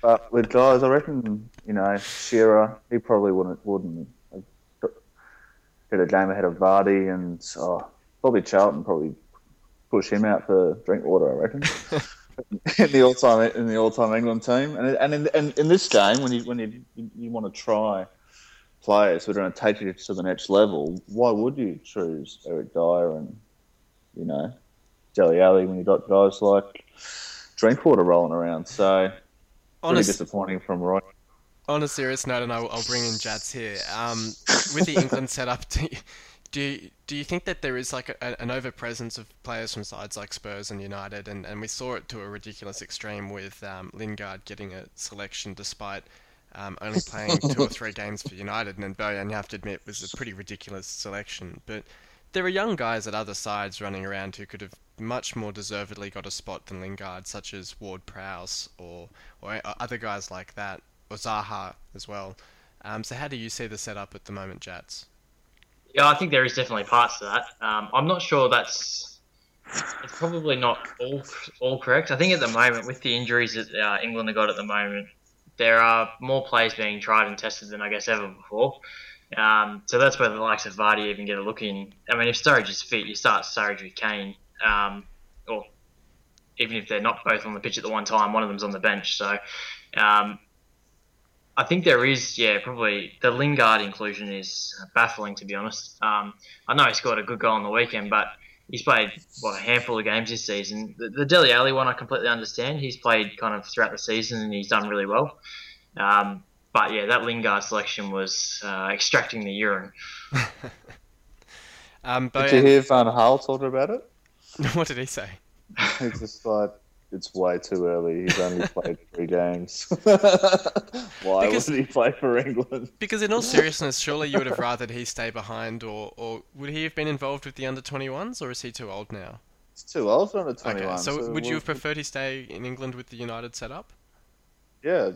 But with guys, I reckon you know Shearer, he probably wouldn't wouldn't get a game ahead of Vardy, and oh, probably Charlton probably push him out for drink water. I reckon. [LAUGHS] in the all time in the all time England team, and and in, in, in this game when you when you you want to try players who are going to take you to the next level, why would you choose Eric Dier and you know Dele Alli when you've got guys like Drinkwater rolling around? So On pretty a, disappointing from Roy. on a serious note, and I'll, I'll bring in Jats here. Um, with the England setup, [LAUGHS] do you, do you, do you think that there is like a, an overpresence of players from sides like Spurs and United, and, and we saw it to a ridiculous extreme with um, Lingard getting a selection despite um, only playing two or three [LAUGHS] games for United, and Bojan, you have to admit, was a pretty ridiculous selection. But there are young guys at other sides running around who could have much more deservedly got a spot than Lingard, such as Ward Prowse or or other guys like that, or Zaha as well. Um, so how do you see the setup at the moment, Jats? Yeah, I think there is definitely parts to that. Um, I'm not sure that's it's probably not all all correct. I think at the moment with the injuries that uh, England have got at the moment, there are more players being tried and tested than I guess ever before. Um, so that's where the likes of Vardy even get a look in. I mean, if Sturridge is fit, you start Sturridge with Kane, um, or even if they're not both on the pitch at the one time, one of them's on the bench. So um, I think there is, yeah, probably the Lingard inclusion is baffling to be honest. Um, I know he scored a good goal on the weekend, but he's played what a handful of games this season. The, the Dele Alli one I completely understand. He's played kind of throughout the season and he's done really well. Um, but yeah, that Lingard selection was uh, extracting the urine. [LAUGHS] Um, Did you hear Van Gaal talking about it? [LAUGHS] what did he say? It's just like it's way too early. He's only [LAUGHS] played three games. [LAUGHS] Why Because- would he play for England? Because in all seriousness, surely you would have rather he stay behind, or, or would he have been involved with the under 21s, or is he too old now? It's too old for under twenty Okay, one. so would you have preferred he stay in England with the United setup? Yeah,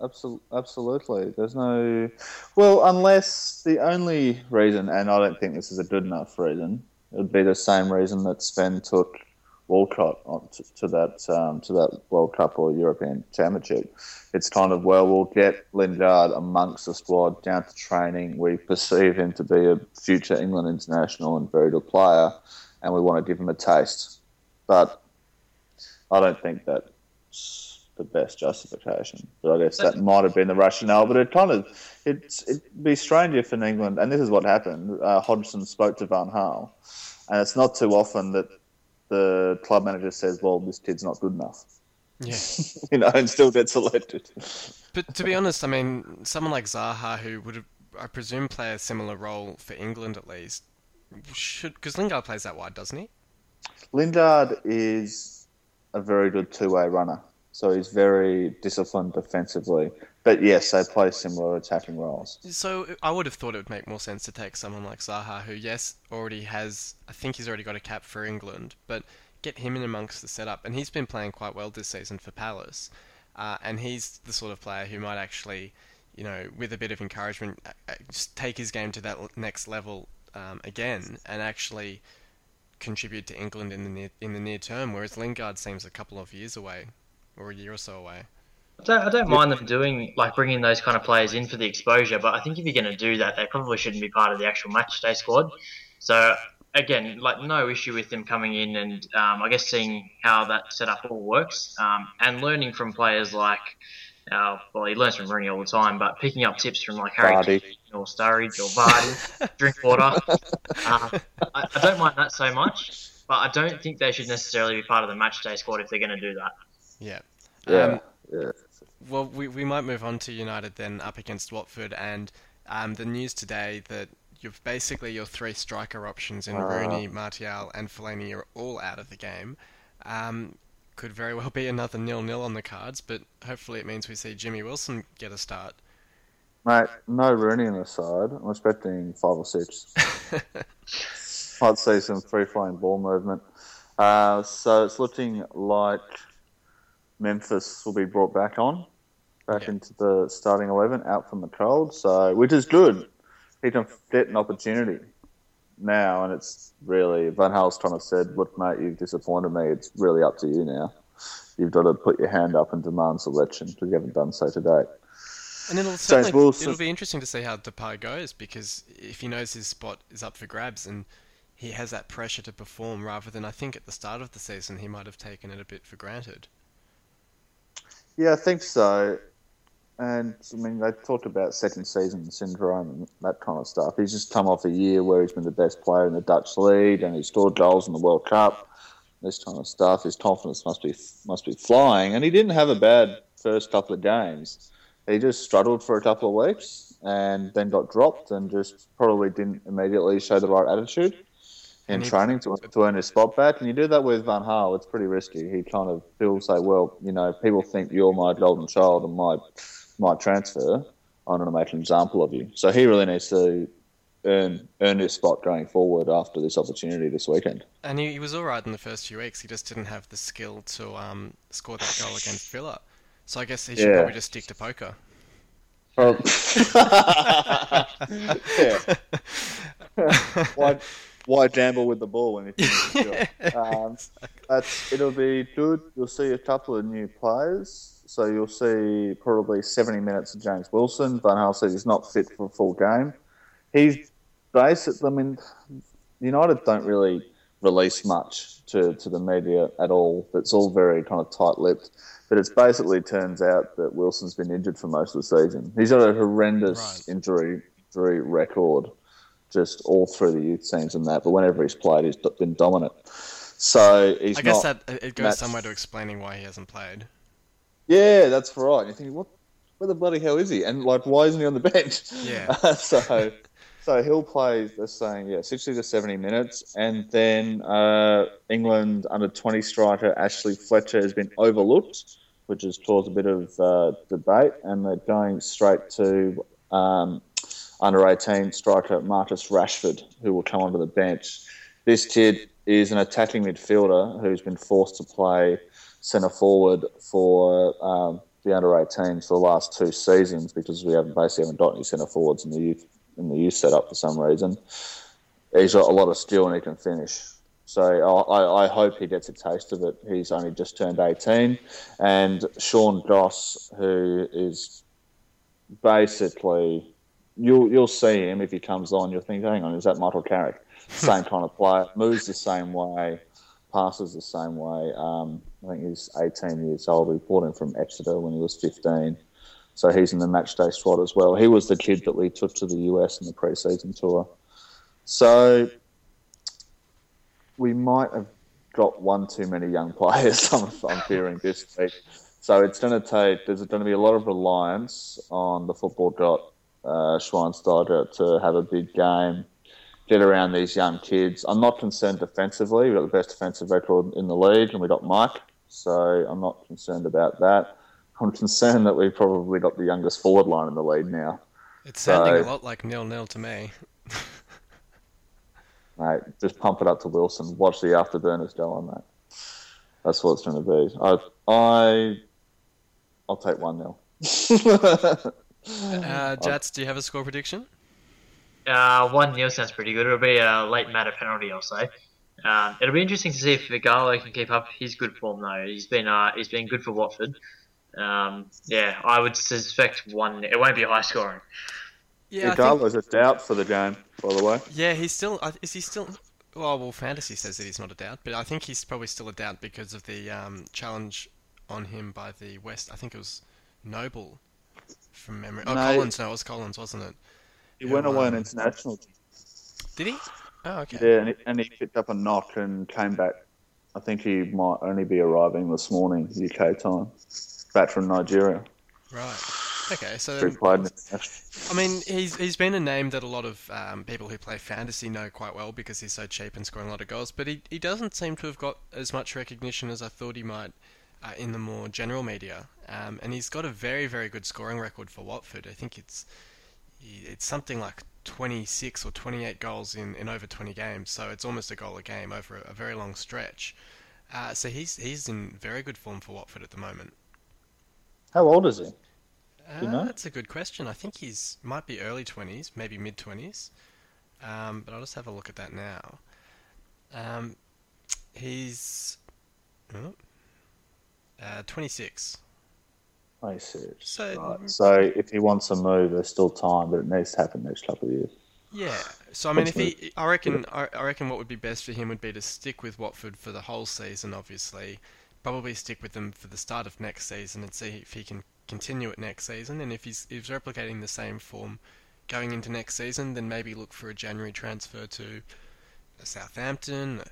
absolutely. Absolutely. There's no. Well, unless the only reason, and I don't think this is a good enough reason, it would be the same reason that Sven took Walcott on to, to that um, to that World Cup or European Championship. It's kind of well, we'll get Lingard amongst the squad down to training. We perceive him to be a future England international and very good player, and we want to give him a taste. But I don't think that's the best justification. But I guess that might have been the rationale. But it kind of it's it'd be strange if in England, and this is what happened. Uh, Hodgson spoke to Van Gaal, and it's not too often that the club manager says, "Well, this kid's not good enough," Yeah. [LAUGHS] you know, and still gets selected. But to be honest, I mean, someone like Zaha, who would, I presume, play a similar role for England at least, should because Lingard plays that wide, doesn't he? Lingard is a very good two-way runner, so he's very disciplined defensively. But yes, they play similar attacking roles. So I would have thought it would make more sense to take someone like Zaha, who yes already has, I think he's already got a cap for England, but get him in amongst the setup, and he's been playing quite well this season for Palace, uh, and he's the sort of player who might actually, you know, with a bit of encouragement, uh, uh, take his game to that next level um, again, and actually contribute to England in the near, in the near term. Whereas Lingard seems a couple of years away, or a year or so away. I don't, I don't mind them doing like bringing those kind of players in for the exposure, but I think if you're going to do that, they probably shouldn't be part of the actual match day squad. So again, like no issue with them coming in and um, I guess seeing how that setup all works um, and learning from players like. Uh, well, he learns from Rooney all the time, but picking up tips from like Harry Vardy. Kane or Sturridge or Vardy, [LAUGHS] Drinkwater. Uh, I, I don't mind that so much, but I don't think they should necessarily be part of the match day squad if they're going to do that. Yeah. Yeah, Um, yeah. Well, we, we might move on to United then up against Watford and um, the news today that you've basically your three striker options in Wow. Rooney, Martial, and Fellaini are all out of the game. Um, could very well be another nil-nil on the cards, but hopefully it means we see Jimmy Wilson get a start. Mate, no Rooney on the side. I'm expecting five or six. [LAUGHS] I'd see some free flowing ball movement. Uh, so it's looking like Memphis will be brought back on. back Yeah. into the starting eleven, out from the cold. So, which is good. He can get an opportunity now, and it's really Van Gaal's trying to said, "Look, mate, you've disappointed me. It's really up to you now. You've got to put your hand up and demand selection because you haven't done so to date." And it'll certainly, Wilson- it'll be interesting to see how Depay goes because if he knows his spot is up for grabs and he has that pressure to perform rather than I think at the start of the season he might have taken it a bit for granted. Yeah, I think so. And I mean, they talked about second season syndrome and that kind of stuff. He's just come off a year where he's been the best player in the Dutch league and he scored goals in the World Cup. This kind of stuff. His confidence must be must be flying, and he didn't have a bad first couple of games. He just struggled for a couple of weeks and then got dropped and just probably didn't immediately show the right attitude in training to, to earn his spot back. And you do that with Van Gaal, it's pretty risky. He kind of feels like, well, you know, people think you're my golden child and my my transfer. I'm going to make an example of you. So he really needs to earn earn his spot going forward after this opportunity this weekend. And he, he was all right in the first few weeks. He just didn't have the skill to um, score that goal against Villa. So I guess he should Yeah. probably just stick to poker. [LAUGHS] [LAUGHS] yeah. [LAUGHS] why, why gamble with the ball when you can [LAUGHS] um, that's, It'll be good. You'll see a couple of new players. So you'll see probably 70 minutes of James Wilson. Van Gaal says he's not fit for a full game. He's basically, I mean, United don't really release much to, to the media at all. It's all very kind of tight-lipped. But it's basically turns out that Wilson's been injured for most of the season. He's got a horrendous Right. injury, injury record, just all through the youth teams and that. But whenever he's played, he's been dominant. So he's I guess that it goes somewhere to explaining why he hasn't played. Yeah, that's right. You're thinking, what? Where the bloody hell is he? And like, why isn't he on the [LAUGHS] bench? Yeah. [LAUGHS] so, so he'll play. They're saying yeah, sixty to seventy minutes, and then uh, England under twenty striker Ashley Fletcher has been overlooked, which has caused a bit of uh, debate, and they're going straight to um, under eighteen striker Marcus Rashford, who will come onto the bench. This kid is an attacking midfielder who's been forced to play centre forward for um, the under 18s for the last two seasons because we haven't basically haven't got any centre forwards in the youth in the youth setup for some reason. He's got a lot of skill and he can finish. So I, I- I hope he gets a taste of it. He's only just turned 18, and Sean Goss, who is basically you'll you'll see him if he comes on. You'll think, hang on, is that Michael Carrick? [LAUGHS] Same kind of player, moves the same way, passes the same way. Um, I think he's 18 years old. We bought him from Exeter when he was 15. So he's in the matchday squad as well. He was the kid that we took to the US in the preseason tour. So we might have got one too many young players, I'm, I'm fearing this week. So it's going to take, there's going to be a lot of reliance on the football dot uh, Schweinsteiger to have a big game, get around these young kids. I'm not concerned defensively. We've got the best defensive record in the league, and we've got Mike, so I'm not concerned about that. I'm concerned that we've probably got the youngest forward line in the league now. It's sounding So- a lot like nil nil to me. [LAUGHS] Mate, just pump it up to Wilson. Watch the afterburners go on, mate. That's what it's going to be. I, I, I'll take one 0 [LAUGHS] Uh, [SIGHS] Jats, do you have a score prediction? Uh, one nil sounds pretty good. It'll be a late matter penalty, I'll say. Um, it'll be interesting to see if Ighalo can keep up his good form though. He's been uh, he's been good for Watford. Um, yeah, I would suspect one. It won't be high scoring. Yeah, I think, a doubt for the game, by the way. yeah, he's still. uh, Is he still? Well, well, fantasy says that he's not a doubt, but I think he's probably still a doubt because of the um, challenge on him by the West. I think it was Noble, from memory. Oh, No. Collins. No, it was Collins, wasn't it? He went away on um, international. Did he? Oh, okay. Yeah, and he, and he picked up a knock and came back. I think he might only be arriving this morning, UK time, back from Nigeria. Right. Okay, so then. I mean, he's he's been a name that a lot of um, people who play fantasy know quite well because he's so cheap and scoring a lot of goals. But he he doesn't seem to have got as much recognition as I thought he might uh, in the more general media. Um, and he's got a very very good scoring record for Watford. I think it's it's something like 26 or 28 goals in, in over 20 games. So it's almost a goal a game over a, a very long stretch. Uh, so he's he's in very good form for Watford at the moment. How old is he? you know? Uh, that's a good question. I think he's might be early twenties, maybe mid twenties. Um, but I'll just have a look at that now. Um, he's oh, uh, 26. I see. So Right. So if he wants to move, there's still time, but it needs to happen next couple of years. yeah. So I mean, if he, I reckon, I reckon what would be best for him would be to stick with Watford for the whole season. Obviously, probably stick with them for the start of next season and see if he can continue it next season. And if he's if he's replicating the same form going into next season, then maybe look for a January transfer to Southampton,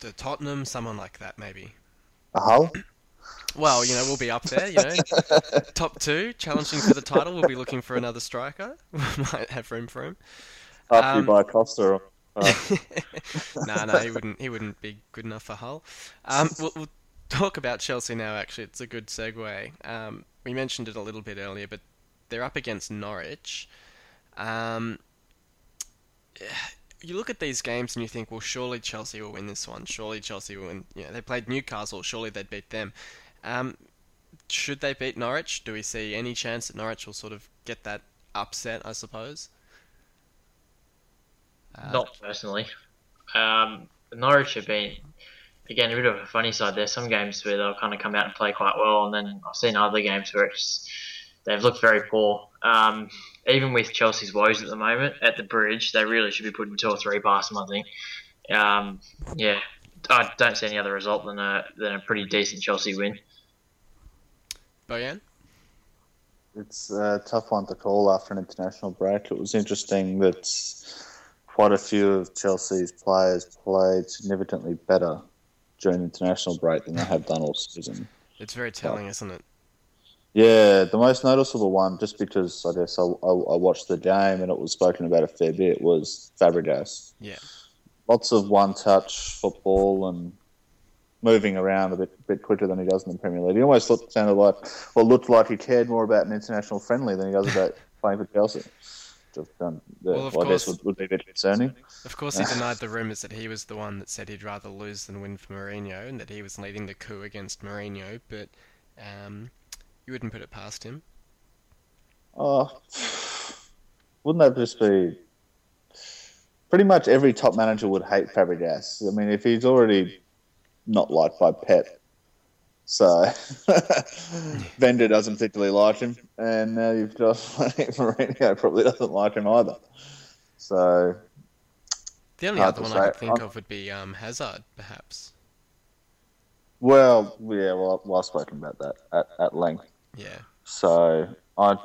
to Tottenham, someone like that, maybe. A Hull? Well, you know, we'll be up there, you know, [LAUGHS] top two, challenging for the title. We'll be looking for another striker. [LAUGHS] We might have room for him. After Um, you buy Costa. Or, [LAUGHS] no, no, he wouldn't. He wouldn't be good enough for Hull. Um, we'll, we'll talk about Chelsea now. Actually, it's a good segue. Um, we mentioned it a little bit earlier, but they're up against Norwich. Um, you look at these games and you think, well, surely Chelsea will win this one. Surely Chelsea will win. You know, they played Newcastle. Surely they'd beat them. Um, should they beat Norwich? Do we see any chance that Norwich will sort of get that upset? I suppose. Uh, Not personally. Um, Norwich have been again a bit of a funny side. There's some games where they'll kind of come out and play quite well, and then I've seen other games where it's they've looked very poor. Um, even with Chelsea's woes at the moment at the bridge, they really should be putting two or three past them. I think. Um, yeah, I don't see any other result than a than a pretty decent Chelsea win. Bojan? It's a tough one to call after an international break. It was interesting that quite a few of Chelsea's players played significantly better during the international break than they have done all season. It's very telling, isn't it? Yeah, the most noticeable one, just because I guess I, I, I watched the game and it was spoken about a fair bit, was Fabregas. Yeah. Lots of one-touch football and moving around a bit bit quicker than he does in the Premier League. He almost looked, sounded like, well, looked like he cared more about an international friendly than he does about [LAUGHS] playing for Chelsea. Just, um, the, Well, of I guess course. would, would be a bit concerning. Of course, he [LAUGHS] denied the rumours that he was the one that said he'd rather lose than win for Mourinho, and that he was leading the coup against Mourinho. But um, you wouldn't put it past him. Oh, [SIGHS] wouldn't that just be? Pretty much every top manager would hate Fabregas. I mean, if he's already not liked by Pep, so [LAUGHS] Bender doesn't particularly like him, and now you've just got [LAUGHS] Mourinho probably doesn't like him either. So The only other one I could think I'm- of would be um, Hazard, perhaps. well, yeah, well, well, I've spoken about that at, at length. Yeah. So I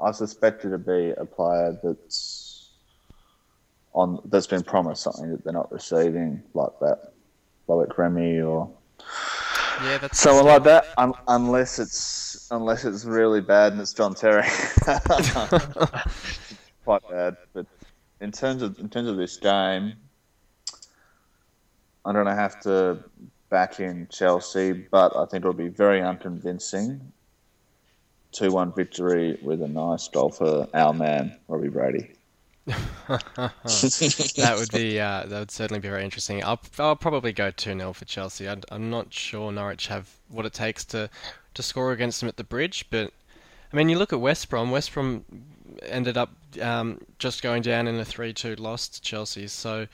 I suspect it to be a player that's on that's been promised something that they're not receiving, like that Loic Remy or Yeah, that's someone like that. Un- unless it's unless it's really bad and it's John Terry, [LAUGHS] [LAUGHS] quite bad. But in terms of in terms of this game, I don't have to back in Chelsea, but I think it'll be very unconvincing. Two one victory with a nice goal for our man Robbie Brady. [LAUGHS] that would be uh, that would certainly be very interesting. I'll, I'll probably go 2 0 for Chelsea. I, I'm not sure Norwich have what it takes to, to score against them at the bridge, but I mean, you look at West Brom. West Brom ended up um, just going down in a 3 2 loss to Chelsea. So,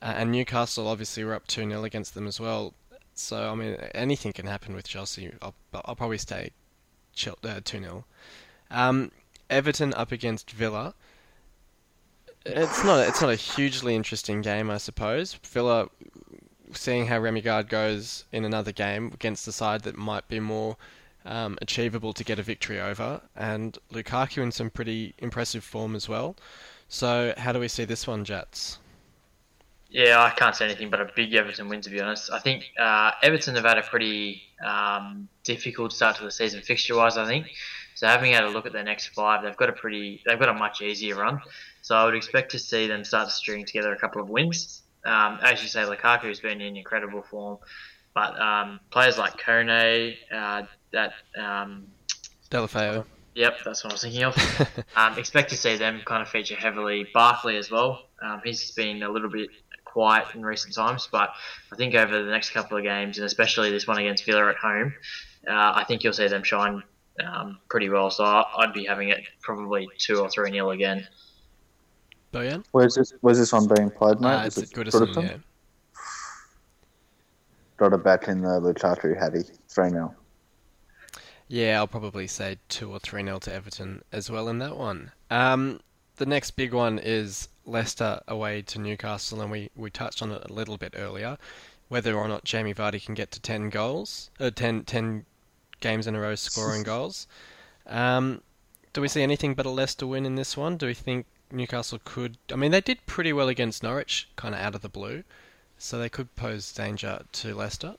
uh, and Newcastle obviously were up 2 0 against them as well. So, I mean, anything can happen with Chelsea. I'll, I'll probably stay 2 0. Um, Everton up against Villa. It's not. It's not a hugely interesting game, I suppose. Villa, seeing how Remi Garde goes in another game against the side that might be more um, achievable to get a victory over, and Lukaku in some pretty impressive form as well. So, how do we see this one, Jats? Yeah, I can't say anything but a big Everton win, to be honest. I think uh, Everton have had a pretty um, difficult start to the season fixture-wise. I think so. Having had a look at their next five, they've got a pretty, they've got a much easier run. So I would expect to see them start to string together a couple of wins. Um, as you say, Lukaku's been in incredible form, but um, players like Kone, uh, that um, Deulofeu. Yep, that's what I was thinking of. [LAUGHS] um, expect to see them kind of feature heavily. Barkley as well. Um, he's been a little bit quiet in recent times, but I think over the next couple of games, and especially this one against Villa at home, uh, I think you'll see them shine um, pretty well. So I'd be having it probably two or three nil again. Bojan? Where's this? Where's this one being played, mate? Uh, Is it's at Goodison, Goodison? yeah. Got it back in the Lukaku Hattie three 0 Yeah, I'll probably say 2 or 3 nil to Everton as well in that one. Um, the next big one is Leicester away to Newcastle, and we, we touched on it a little bit earlier. Whether or not Jamie Vardy can get to 10 goals, uh, 10, 10 games in a row scoring [LAUGHS] goals. Um, do we see anything but a Leicester win in this one? Do we think Newcastle could? I mean, they did pretty well against Norwich, kind of out of the blue, so they could pose danger to Leicester.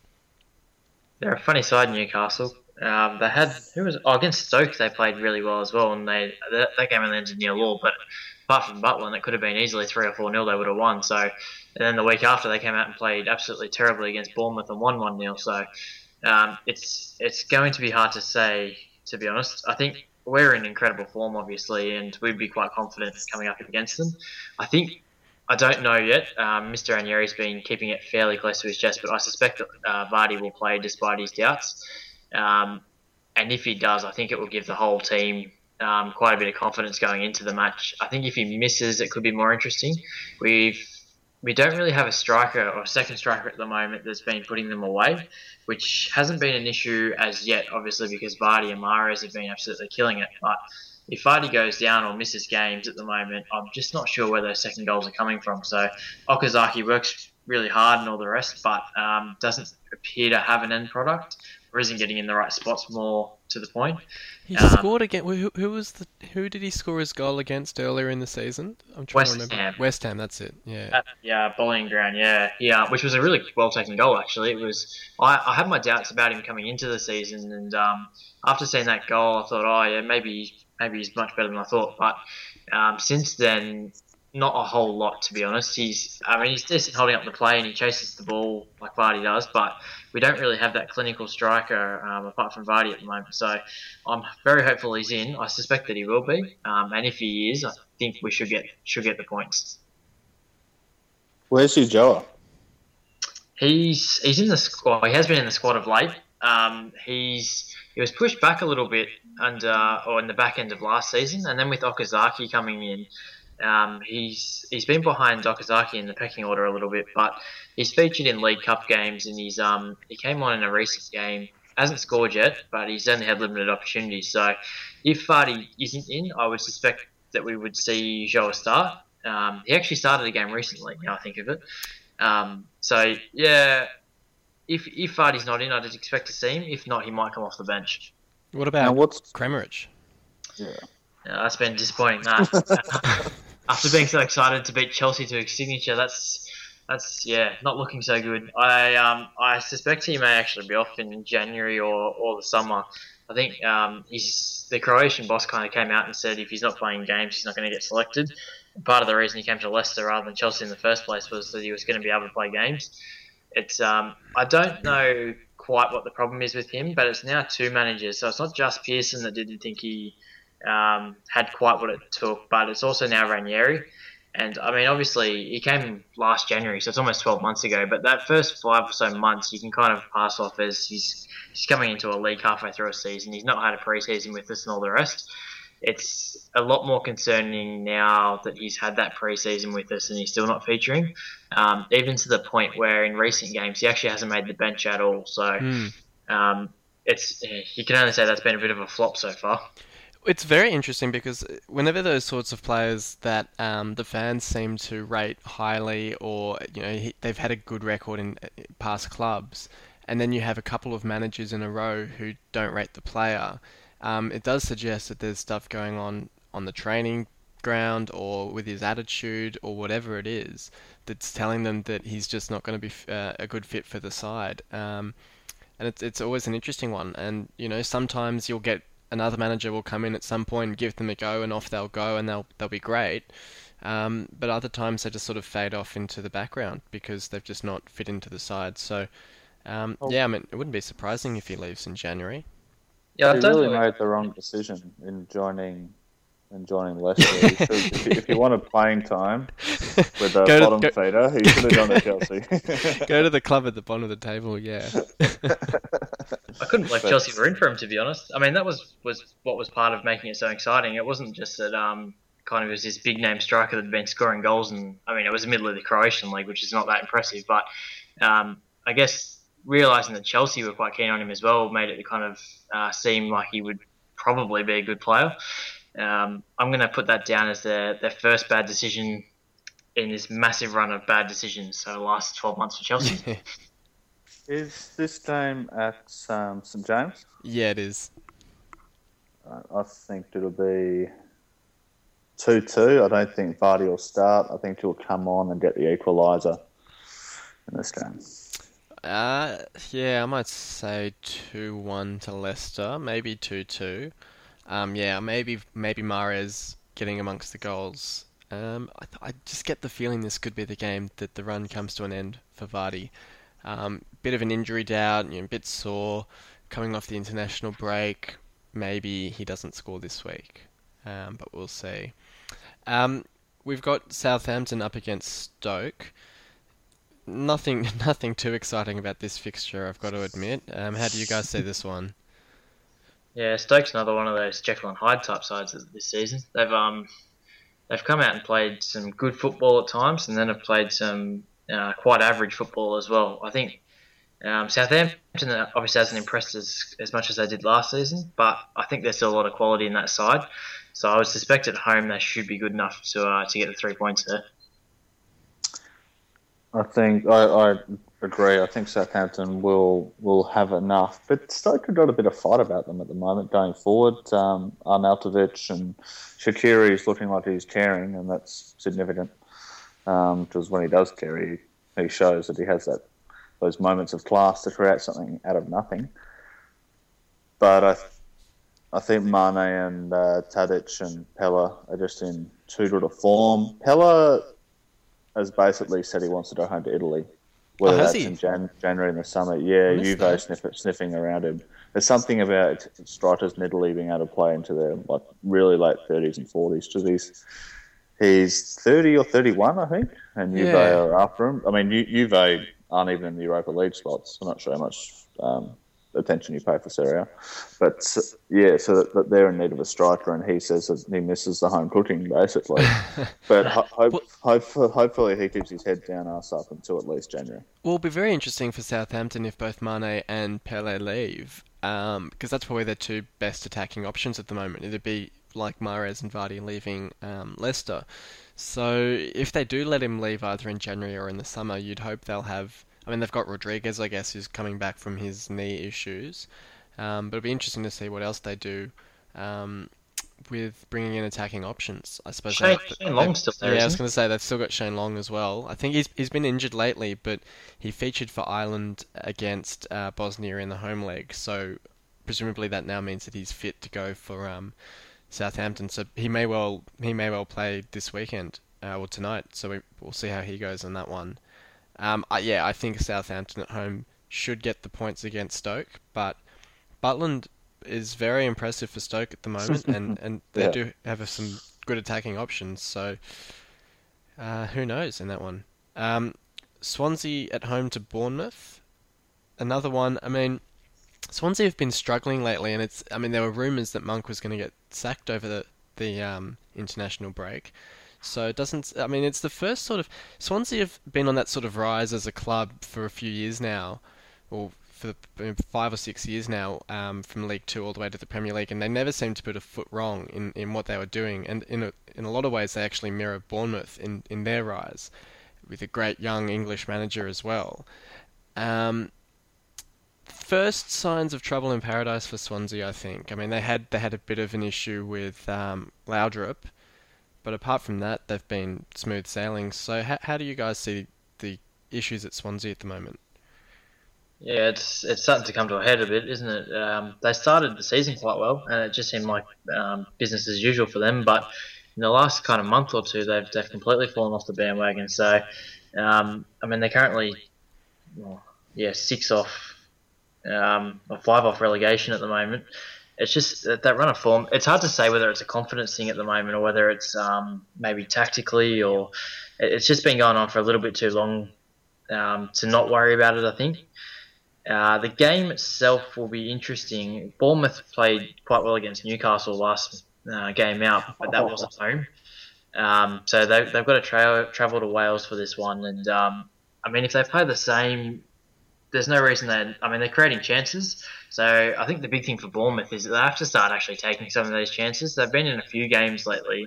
They're a funny side, Newcastle. Um, they had who was oh, against Stoke. They played really well as well, and they that, that game only ended near law. But apart from Butland, it could have been easily three or four nil. They would have won. So, and then the week after, they came out and played absolutely terribly against Bournemouth and won one nil. So, um, it's it's going to be hard to say. To be honest, I think we're in incredible form, obviously, and we'd be quite confident coming up against them. I think I don't know yet. Um, Mr. Ranieri's been keeping it fairly close to his chest, but I suspect uh, Vardy will play despite his doubts. Um, and if he does, I think it will give the whole team um, quite a bit of confidence going into the match. I think if he misses, it could be more interesting. We've we don't really have a striker or second striker at the moment that's been putting them away, which hasn't been an issue as yet, obviously because Vardy and Mahrez have been absolutely killing it. But if Vardy goes down or misses games at the moment, I'm just not sure where those second goals are coming from. So Okazaki works really hard and all the rest, but um, doesn't appear to have an end product or isn't getting in the right spots more to the point. He Um, scored again. Who, who was the? Who did he score his goal against earlier in the season? I'm trying West to remember. Ham. West Ham. That's it. Yeah. Uh, Boleyn Ground, yeah, yeah, which was a really well taken goal. Actually, it was. I, I had my doubts about him coming into the season, and um, after seeing that goal, I thought, oh yeah, maybe maybe he's much better than I thought. But um, since then, not a whole lot to be honest. He's, I mean, he's decent holding up the play and he chases the ball like Vardy does, but we don't really have that clinical striker um, apart from Vardy at the moment. So I'm very hopeful he's in. I suspect that he will be, um, and if he is, I think we should get should get the points. Where's Ulloa? He's he's in the squad. He has been in the squad of late. Um, he's he was pushed back a little bit under or in the back end of last season, and then with Okazaki coming in, um, he's he's been behind Okazaki in the pecking order a little bit, but he's featured in League Cup games, and he's um he came on in a recent game. Hasn't scored yet, but he's only had limited opportunities. So, if Vardy isn't in, I would suspect that we would see Joa start. Um, he actually started a game recently. Now I think of it. Um, so yeah, if if Vardy's not in, I'd expect to see him. If not, he might come off the bench. What Now, about what's Kramaric? yeah? Yeah, that's been disappointing. That [LAUGHS] after being so excited to beat Chelsea to a signature, that's that's yeah, not looking so good. I um I suspect he may actually be off in January or, or the summer. I think um he's the Croatian boss kind of came out and said if he's not playing games, he's not going to get selected. Part of the reason he came to Leicester rather than Chelsea in the first place was that he was going to be able to play games. It's um I don't know quite what the problem is with him, but it's now two managers, so it's not just Pearson that didn't think he um, had quite what it took, but it's also now Ranieri. And I mean, obviously, he came last January, so it's almost 12 months ago. But that first five or so months, you can kind of pass off as he's he's coming into a league halfway through a season. He's not had a preseason with us and all the rest. It's a lot more concerning now that he's had that preseason with us and he's still not featuring. Um, even to the point where in recent games he actually hasn't made the bench at all. So Hmm. um, it's you can only say that's been a bit of a flop so far. It's very interesting because whenever those sorts of players that um, the fans seem to rate highly, or you know he, they've had a good record in uh, past clubs, and then you have a couple of managers in a row who don't rate the player, um, it does suggest that there's stuff going on on the training ground or with his attitude or whatever it is that's telling them that he's just not going to be uh, a good fit for the side. Um, and it's it's always an interesting one. And you know sometimes you'll get another manager will come in at some point and give them a go, and off they'll go, and they'll they'll be great. Um, but other times they just sort of fade off into the background because they've just not fit into the side. So um, Oh. yeah, I mean it wouldn't be surprising if he leaves in January. Yeah, I he don't really know. made the wrong decision in joining in joining Leicester. If, you, if you wanted playing time with a [LAUGHS] Go to- bottom go- feeder, he should have gone to Chelsea. [LAUGHS] Go to the club at the bottom of the table, yeah. [LAUGHS] I couldn't believe Chelsea were in for him, to be honest. I mean, that was, was what was part of making it so exciting. It wasn't just that um, kind of was this big name striker that had been scoring goals, and I mean, it was the middle of the Croatian league, which is not that impressive. But um, I guess realizing that Chelsea were quite keen on him as well made it kind of uh, seem like he would probably be a good player. Um, I'm going to put that down as their, their first bad decision in this massive run of bad decisions. So the last 12 months for Chelsea. [LAUGHS] Is this game at um, St James? yeah, it is. Uh, I think it'll be 2 2. I don't think Vardy will start. I think he'll come on and get the equaliser in this game. Uh, yeah, I might say two one to Leicester, maybe two two. Um, yeah, maybe maybe Mahrez getting amongst the goals. Um, I, th- I just get the feeling this could be the game that the run comes to an end for Vardy. Um, bit of an injury doubt, you know, a bit sore, coming off the international break. Maybe he doesn't score this week, um, but we'll see. Um, we've got Southampton up against Stoke nothing [LAUGHS] nothing too exciting about this fixture, I've got to admit. Um, how do you guys see this one? Yeah, Stoke's another one of those Jekyll and Hyde type sides this season. They've um they've come out and played some good football at times, and then have played some uh, quite average football as well. I think um, Southampton obviously hasn't impressed as as much as they did last season, but I think there's still a lot of quality in that side. So I would suspect at home they should be good enough to uh, to get the three points there. I think I, I agree. I think Southampton will will have enough, but Stoke have got a bit of fight about them at the moment going forward. Um, Arnautovic and Shaqiri is looking like he's caring, and that's significant because when he does care, he, shows that he has that those moments of class to create something out of nothing. But I, I think Mane and uh, Tadic and Pellè are just in too good a form. Pellè has basically said he wants to go home to Italy. Whether Oh, that's he? in Jan- January in the summer, yeah, Juve sniff- sniffing around him. There's something about strikers Italy being able to play into their like really late 30s and 40s. Because he's he's 30 or 31, I think, and Juve Yeah. are after him. I mean, Juve aren't even in the Europa League spots. I'm not sure how much um, attention you pay for Serie But yeah, so that, that they're in need of a striker, and he says that he misses the home cooking basically. [LAUGHS] but ho- hope, hope, hopefully he keeps his head down, ass up until at least January. Well, it'll be very interesting for Southampton if both Mane and Pellè leave, um, because that's probably their two best attacking options at the moment. It'd be like Mahrez and Vardy leaving um, Leicester. So if they do let him leave either in January or in the summer, you'd hope they'll have. I mean, they've got Rodriguez, I guess, who's coming back from his knee issues. Um, but it'll be interesting to see what else they do um, with bringing in attacking options. I suppose. Shane, they- Shane Long's still there. yeah, I was going to say they've still got Shane Long as well. I think he's he's been injured lately, but he featured for Ireland against uh, Bosnia in the home leg. So presumably that now means that he's fit to go for um, Southampton. So he may well he may well play this weekend uh, or tonight. So we, we'll see how he goes on that one. Um, I, yeah, I think Southampton at home should get the points against Stoke, but Butland is very impressive for Stoke at the moment, [LAUGHS] and, and they Yeah. do have some good attacking options. So uh, who knows in that one? Um, Swansea at home to Bournemouth, another one. I mean, Swansea have been struggling lately, and it's. I mean, there were rumours that Monk was going to get sacked over the the um, international break. So it doesn't. I mean, it's the first sort of Swansea have been on that sort of rise as a club for a few years now, or for five or six years now, um, from League Two all the way to the Premier League, and they never seemed to put a foot wrong in, in what they were doing. And in a, in a lot of ways, they actually mirror Bournemouth in, in their rise, with a great young English manager as well. Um, first signs of trouble in paradise for Swansea, I think. I mean, they had they had a bit of an issue with um, Laudrup, but apart from that, they've been smooth sailing. So, how, how do you guys see the issues at Swansea at the moment? Yeah, it's it's starting to come to a head a bit, isn't it? Um, they started the season quite well, and it just seemed like um, business as usual for them. But in the last kind of month or two, they've they've completely fallen off the bandwagon. So, um, I mean, they're currently, well, yeah, six off, um, or five off relegation at the moment. It's just that, that run of form. It's hard to say whether it's a confidence thing at the moment or whether it's um, maybe tactically or it- it's just been going on for a little bit too long um, to not worry about it. I think. Uh, the game itself will be interesting. Bournemouth played quite well against Newcastle last uh, game out, but that was at home. Um, so they, they've got to tra- travel to Wales for this one. And um, I mean, if they play the same, there's no reason that. I mean, they're creating chances. So I think the big thing for Bournemouth is that they have to start actually taking some of those chances. They've been in a few games lately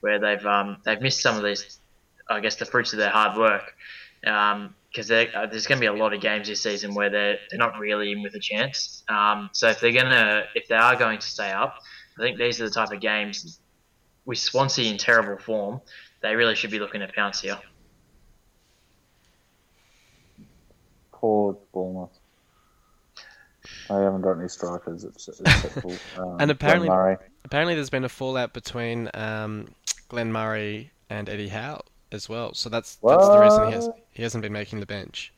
where they've um, they've missed some of these, I guess, the fruits of their hard work. Because uh, there's going to be a lot of games this season where they're, they're not really in with a chance. Um, so if they're gonna if they are going to stay up, I think these are the type of games with Swansea in terrible form, they really should be looking to pounce here. Poor Bournemouth. They haven't got any strikers except [LAUGHS] for um, and apparently, apparently, there's been a fallout between um, Glenn Murray and Eddie Howe as well. So that's that's the reason he has he hasn't been making the bench.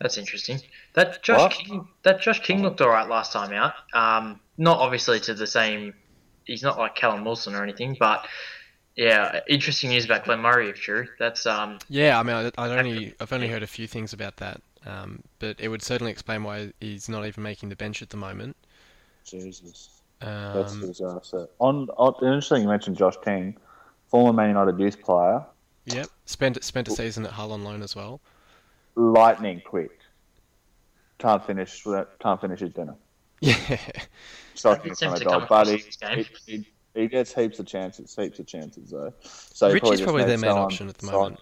That's interesting. That Josh what? King, that Josh King looked all right last time out. Um, not obviously to the same. He's not like Callum Wilson or anything, but yeah, interesting news about Glenn Murray if true. That's um. Yeah, I mean, I, I only I've only heard a few things about that, um, but it would certainly explain why he's not even making the bench at the moment. Jesus, um, that's disaster. On, on interesting, you mentioned Josh King, former Man United youth player. Yep, spent spent a season at Hull on loan as well lightning quick. Can't finish. Can't finish his dinner. [LAUGHS] Yeah. Striking in front of goal, but he, he, gets heaps of chances. Heaps of chances though. So Ritchie's probably their main option at the moment.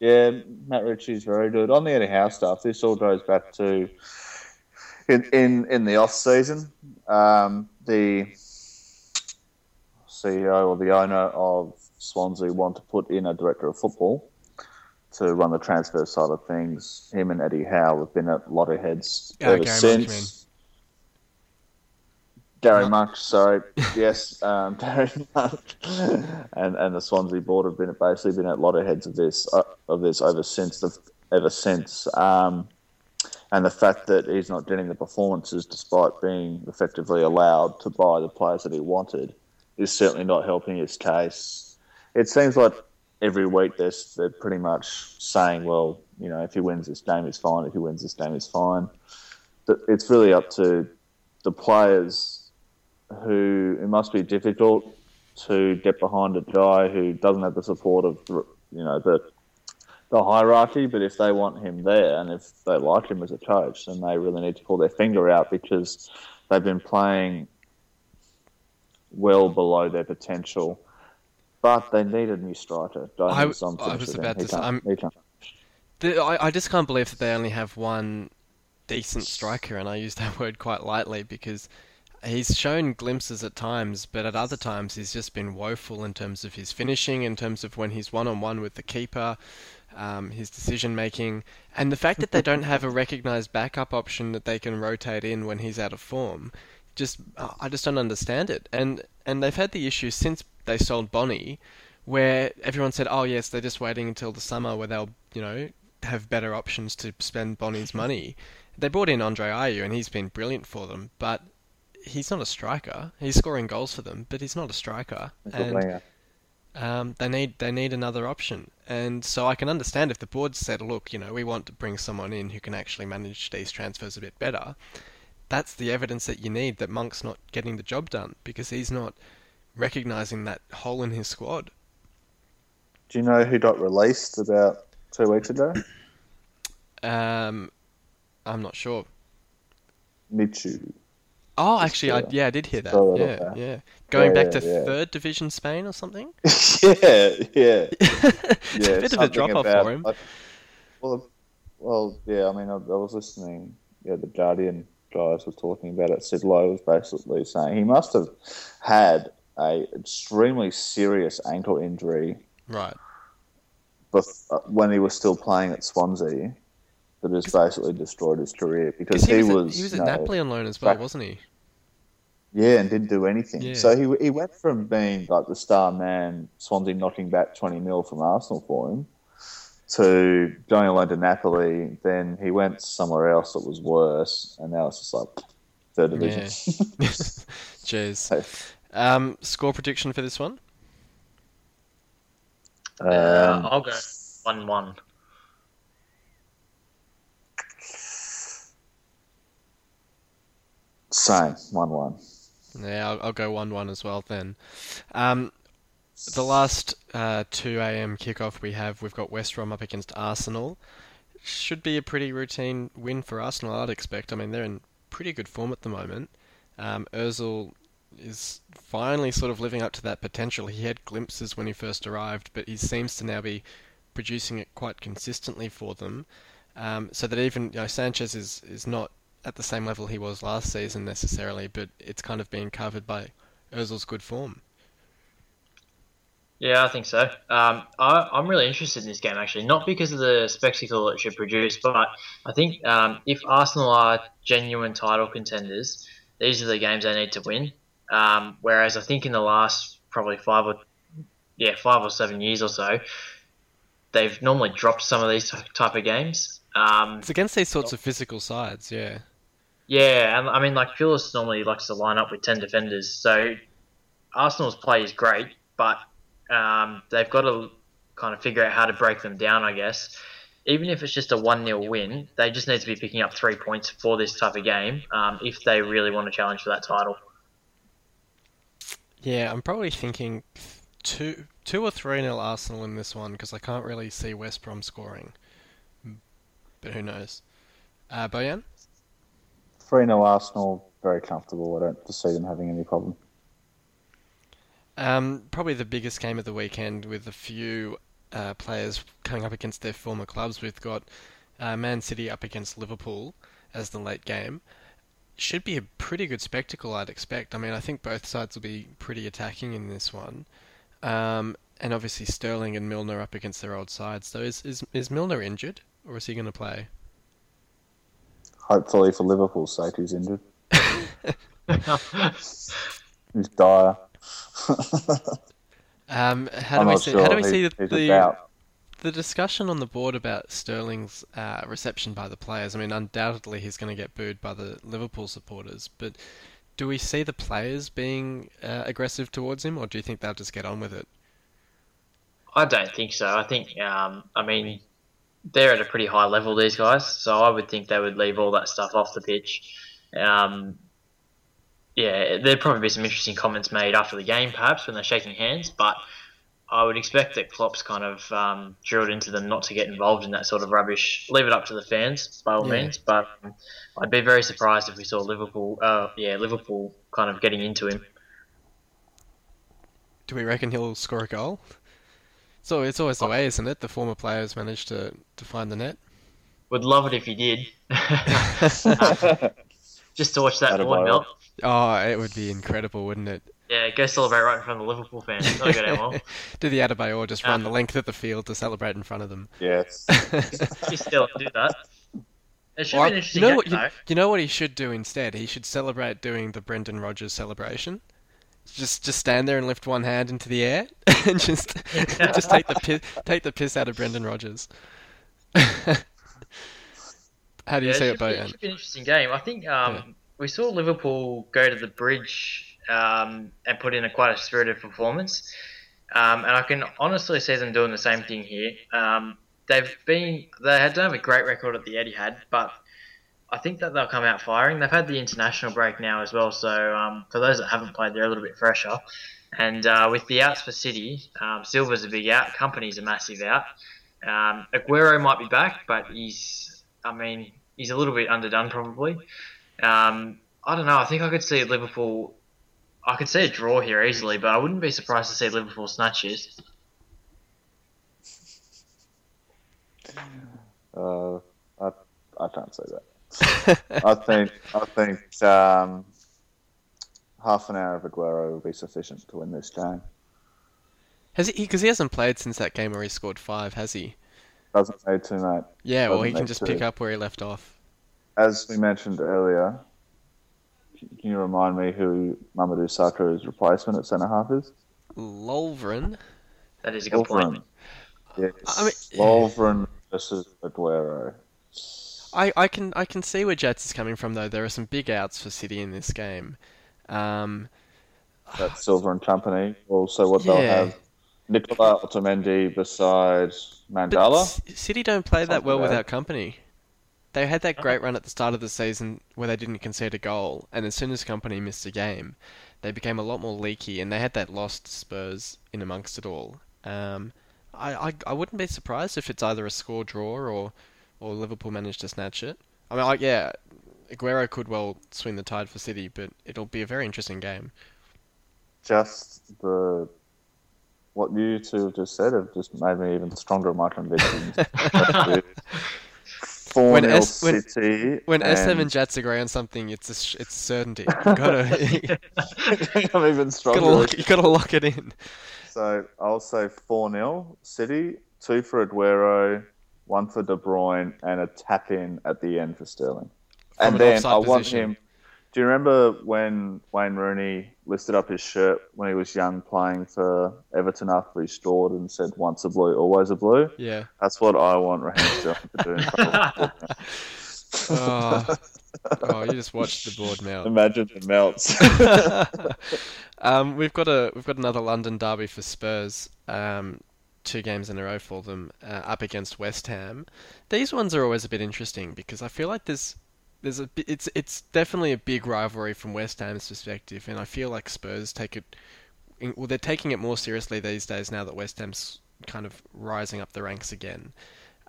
Yeah, Matt Ritchie's very good. On the Eddie Howe stuff, this all goes back to in in, in the off season. Um, the CEO or the owner of Swansea want to put in a director of football to run the transfer side of things. Him and Eddie Howe have been at loggerheads ever Gary since. Gary Monk, sorry, yes, um, [LAUGHS] Gary Monk, and and the Swansea board have been basically been at loggerheads of this uh, of this ever since the ever since. Um, and the fact that he's not getting the performances despite being effectively allowed to buy the players that he wanted is certainly not helping his case. It seems like every week they're, they're pretty much saying, well, you know, if he wins this game, he's fine. If he wins this game, he's fine. It's really up to the players who it must be difficult to get behind a guy who doesn't have the support of, you know, the the hierarchy. But if they want him there and if they like him as a coach, then they really need to pull their finger out because they've been playing well below their potential but they need a new striker. I, I, was about to say, I, I just can't believe that they only have one decent striker, and I use that [LAUGHS] word quite lightly because he's shown glimpses at times, but at other times he's just been woeful in terms of his finishing, in terms of when he's one on one with the keeper, um, his decision making, and the fact that they don't have a recognised backup option that they can rotate in when he's out of form. Just I just don't understand it, and and they've had the issue since they sold Bony, where everyone said, "Oh yes, they're just waiting until the summer where they'll, you know, have better options to spend Bony's money." They brought in Andre Ayew, and he's been brilliant for them, but he's not a striker. He's scoring goals for them, but he's not a striker. And um, they need they need another option, and so I can understand if the board said, "Look, you know, we want to bring someone in who can actually manage these transfers a bit better." That's the evidence that you need that Monk's not getting the job done because he's not recognizing that hole in his squad. Do you know who got released about two weeks ago? Um, I'm not sure. Michu. Oh, actually, I, yeah, I did hear that. Yeah, yeah. Going yeah, back to yeah. third division Spain or something. [LAUGHS] yeah, [LAUGHS] yeah. it's a bit of a drop off for him. Like, well, well, yeah. I mean, I, I, was listening. Yeah, the Guardian guys were talking about it. Sid Lowe was basically saying he must have had a extremely serious ankle injury. Right. But uh, when he was still playing at Swansea, that has basically destroyed his career because he, he was, was, he was at know, Napoli on loan as well, back, wasn't he? Yeah, and didn't do anything. Yeah. So he he went from being like the star man, Swansea knocking back twenty mil from Arsenal for him, to going alone to Napoli. Then he went somewhere else that was worse, and now it's just like third division. [LAUGHS] Yeah. [LAUGHS] Cheers. Um, score prediction for this one? Um, uh, I'll go one-one. Same, one-one. Yeah, I'll, I'll go one-one as well then. Um, the last uh, 2 a.m. kickoff we have, we've got West Brom up against Arsenal. Should be a pretty routine win for Arsenal, I'd expect. I mean, they're in pretty good form at the moment. Um, Ozil is finally sort of living up to that potential. He had glimpses when he first arrived, but he seems to now be producing it quite consistently for them. Um, so that even you know, Sanchez is, is not at the same level he was last season necessarily, but it's kind of being covered by Ozil's good form. Yeah, I think so. Um, I, am really interested in this game actually, not because of the spectacle it should produce, but I think um, if Arsenal are genuine title contenders, these are the games they need to win. Um, whereas I think in the last probably five or yeah five or seven years or so, they've normally dropped some of these type of games. Um, it's against these sorts of physical sides, yeah. Yeah, and I mean like Pulis normally likes to line up with ten defenders, so Arsenal's play is great, but um, they've got to kind of figure out how to break them down, I guess. Even if it's just a 1 0 win, they just need to be picking up three points for this type of game um, if they really want to challenge for that title. Yeah, I'm probably thinking two, two or three nil Arsenal in this one because I can't really see West Brom scoring. But who knows? Uh? 3 0 Arsenal, very comfortable. I don't see them having any problem. Um, probably the biggest game of the weekend with a few uh, players coming up against their former clubs. We've got uh, Man City up against Liverpool as the late game. Should be a pretty good spectacle, I'd expect. I mean, I think both sides will be pretty attacking in this one. Um, and obviously Sterling and Milner up against their old sides. So is is, is Milner injured, or is he going to play? Hopefully, for Liverpool's sake, he's injured. [LAUGHS] he's dire [LAUGHS] um, how do we see? Sure. How do we see the the, the, discussion on the board about Sterling's uh, reception by the players? I mean, undoubtedly he's going to get booed by the Liverpool supporters, but do we see the players being uh, aggressive towards him, or do you think they'll just get on with it? I don't think so. I think, um, I mean, they're at a pretty high level, these guys, so I would think they would leave all that stuff off the pitch. Um, yeah, there'd probably be some interesting comments made after the game, perhaps when they're shaking hands. But I would expect that Klopp's kind of um, drilled into them not to get involved in that sort of rubbish. Leave it up to the fans, by all yeah. means. But um, I'd be very surprised if we saw Liverpool, uh, yeah, Liverpool kind of getting into him. Do we reckon he'll score a goal? So it's always the oh. way, isn't it? The former players manage to, to find the net. Would love it if he did. [LAUGHS] just to watch that board melt. Oh, it would be incredible, wouldn't it? Yeah, go celebrate right in front of the Liverpool fans. That'll go down well. [LAUGHS] do the Adebayor or just run the uh-huh. length of the field to celebrate in front of them? Yes. [LAUGHS] you still do that. It should or, be an interesting you know game, what, you, you, know what he should do instead? He should celebrate doing the Brendan Rodgers celebration. Just just stand there and lift one hand into the air [LAUGHS] and just just take the piss, take the piss out of Brendan Rodgers. [LAUGHS] How do you yeah, see it, Bojan? It should be an interesting game. I think um, yeah. we saw Liverpool go to the bridge um, and put in a quite a spirited performance, um, and I can honestly see them doing the same thing here. Um, they've been they had don't have a great record at the Etihad, but I think that they'll come out firing. They've had the international break now as well, so um, for those that haven't played, they're a little bit fresher. And uh, with the outs for City, um, Silva's a big out, Kompany's a massive out. Um, Aguero might be back, but he's I mean, he's a little bit underdone probably. Um, I don't know. I think I could see Liverpool. I could see a draw here easily, but I wouldn't be surprised to see Liverpool snatches. Uh, I I can't say that. I think I think um, half an hour of Aguero will be sufficient to win this game. Has he? Because he hasn't played since that game where he scored five, has he? Doesn't need to, mate. Yeah, well, he can just to. pick up where he left off. As we mentioned earlier, can you remind me who Mamadou Sakho's replacement at centre half is? Lovren. That is a good Lovren. point. Yes. I mean, Lovren versus Aguero. I, I can I can see where Jets is coming from though. There are some big outs for City in this game. Um, That's Silva and Kompany. Also, what yeah. they'll have Nicola Otamendi beside Mangala. But City don't play that well without Kompany. they had that great run at the start of the season where they didn't concede a goal, and as soon as Kompany missed a game, they became a lot more leaky, and they had that lost Spurs in amongst it all. Um, I, I I wouldn't be surprised if it's either a score draw or or Liverpool managed to snatch it. I mean, I, yeah, Aguero could well swing the tide for City, but it'll be a very interesting game. Just the what you two have just said have just made me even stronger in my convictions. [LAUGHS] Four When S- when- City. When SM and and Jats agree on something, it's a sh- it's certainty. You gotta [LAUGHS] [LAUGHS] I'm even gotta stronger. lock, you gotta lock it in. So I'll say 4 0 City, two for Aguero, one for De Bruyne, and a tap in at the end for Sterling. From and an then I want position. him. Do you remember when Wayne Rooney lifted up his shirt when he was young playing for Everton after he scored and said, once a blue, always a blue? Yeah. That's what I want Raheem Sterling to do. In [LAUGHS] [LAUGHS] Oh, oh, you just watched the board melt. Imagine it melts. [LAUGHS] um, we've got a we've got another London derby for Spurs. Um, two games in a row for them uh, up against West Ham. These ones are always a bit interesting because I feel like there's there's a it's it's definitely a big rivalry from West Ham's perspective, and I feel like Spurs take it well they're taking it more seriously these days now that West Ham's kind of rising up the ranks again.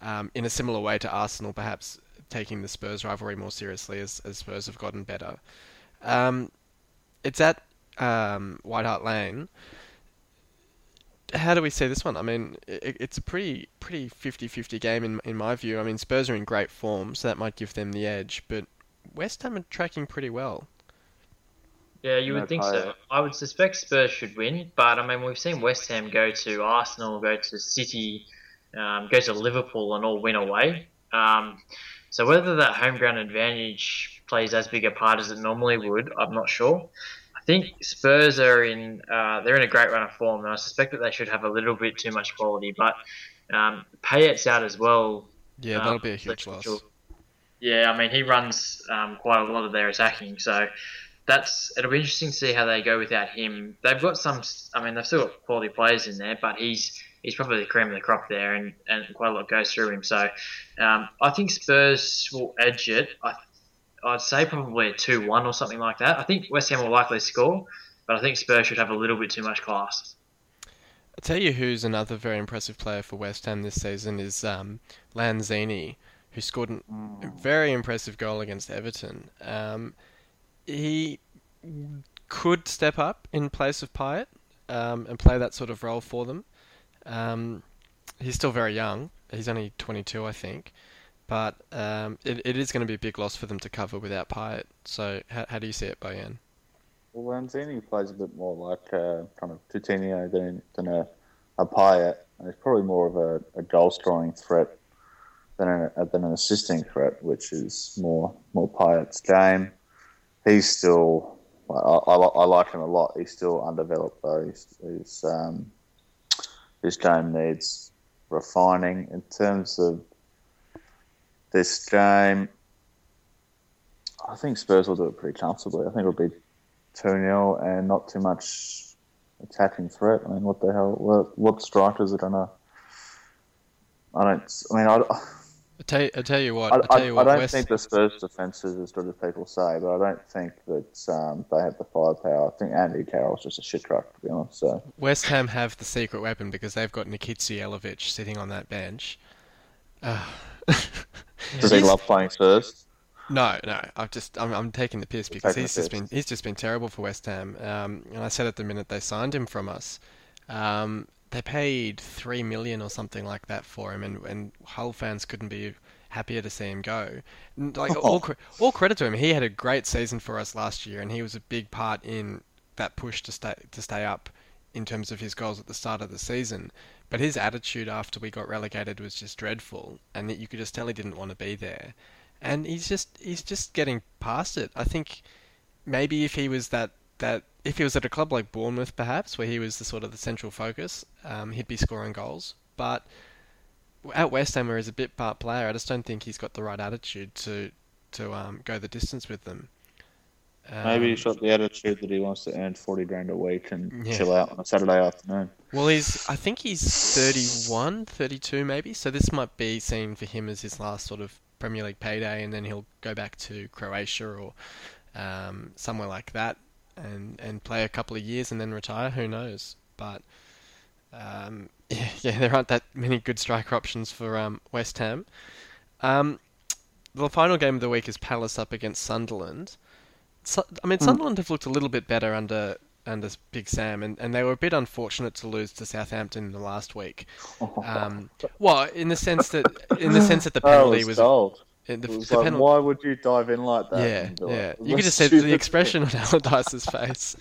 Um, in a similar way to Arsenal, perhaps taking the Spurs rivalry more seriously as, as Spurs have gotten better. Um, it's at um, White Hart Lane. How do we see this one? I mean, it, it's a pretty pretty 50-50 game in in my view. I mean, Spurs are in great form, so that might give them the edge, but West Ham are tracking pretty well. Yeah, you No would think tie. so. I would suspect Spurs should win, but I mean, we've seen West Ham go to Arsenal, go to City, um, go to Liverpool, and all win away. Um, so whether that home ground advantage plays as big a part as it normally would, I'm not sure. I think Spurs are in uh, they're in a great run of form, and I suspect that they should have a little bit too much quality. But um, Payet's out as well. Yeah, Um, that'll be a huge loss. Yeah, I mean he runs um, quite a lot of their attacking, so that's it'll be interesting to see how they go without him. They've got some, I mean they've still got quality players in there, but he's he's probably the cream of the crop there, and, and quite a lot goes through him. So um, I think Spurs will edge it. I, I'd say probably a two-one or something like that. I think West Ham will likely score, but I think Spurs should have a little bit too much class. I'll tell you who's another very impressive player for West Ham this season is um, Lanzini, who scored a very impressive goal against Everton. Um, he could step up in place of Payet um, and play that sort of role for them. Um, he's still very young. He's only 22, I think. But um, it, it is going to be a big loss for them to cover without Payet. So how, how do you see it, Bojan? Well, Lanzini plays a bit more like a kind of Coutinho than, than a, a Payet. And he's probably more of a, a goal scoring threat than, than an assisting threat, which is more more Payet's game. He's still, I, I, I like him a lot. He's still undeveloped though. He's, he's, um, his game needs refining in terms of this game. I think Spurs will do it pretty comfortably. I think it'll be 2 0 and not too much attacking threat. I mean, what the hell? What, what strikers are going to. I don't. I mean, I, I tell you, I tell you what. I, I, tell you I don't West, think the Spurs defence is as good as people say, but I don't think that um, they have the firepower. I think Andy Carroll's just a shit truck, to be honest. So West Ham have the secret weapon because they've got Nikica Jelavic sitting on that bench. Uh, [LAUGHS] does he love playing first? No, no. I've just I'm, I'm taking the piss because taking he's just piss. been he's just been terrible for West Ham. Um, and I said at the minute they signed him from us, um, they paid three million or something like that for him, and and Hull fans couldn't be happier to see him go. And, Like [LAUGHS] all all credit to him, he had a great season for us last year, and he was a big part in that push to stay to stay up in terms of his goals at the start of the season. But his attitude after we got relegated was just dreadful, and that you could just tell he didn't want to be there and he's just he's just getting past it. I think maybe if he was that that if he was at a club like Bournemouth, perhaps where he was the sort of the central focus, um, he'd be scoring goals. But at West Ham, where he's a bit part player, I just don't think he's got the right attitude to to um, go the distance with them. Maybe Um, he's got the attitude that he wants to earn 40 grand a week and Yeah. chill out on a Saturday afternoon. Well, he's I think he's 31, 32 maybe. So this might be seen for him as his last sort of Premier League payday, and then he'll go back to Croatia or um, somewhere like that, and and play a couple of years and then retire. Who knows? But um, [LAUGHS] yeah, yeah, there aren't that many good striker options for um, West Ham. Um, the final game of the week is Palace up against Sunderland. Su- I mean, Hmm. Sunderland have looked a little bit better under under Big Sam, and, and they were a bit unfortunate to lose to Southampton in the last week. [LAUGHS] Um, well, in the sense that in the sense that the [LAUGHS] Oh, penalty it was, uh, the, was the like, penalty. why would you dive in like that? Yeah, And like, yeah. You could just see the expression on [LAUGHS] Allardyce's face.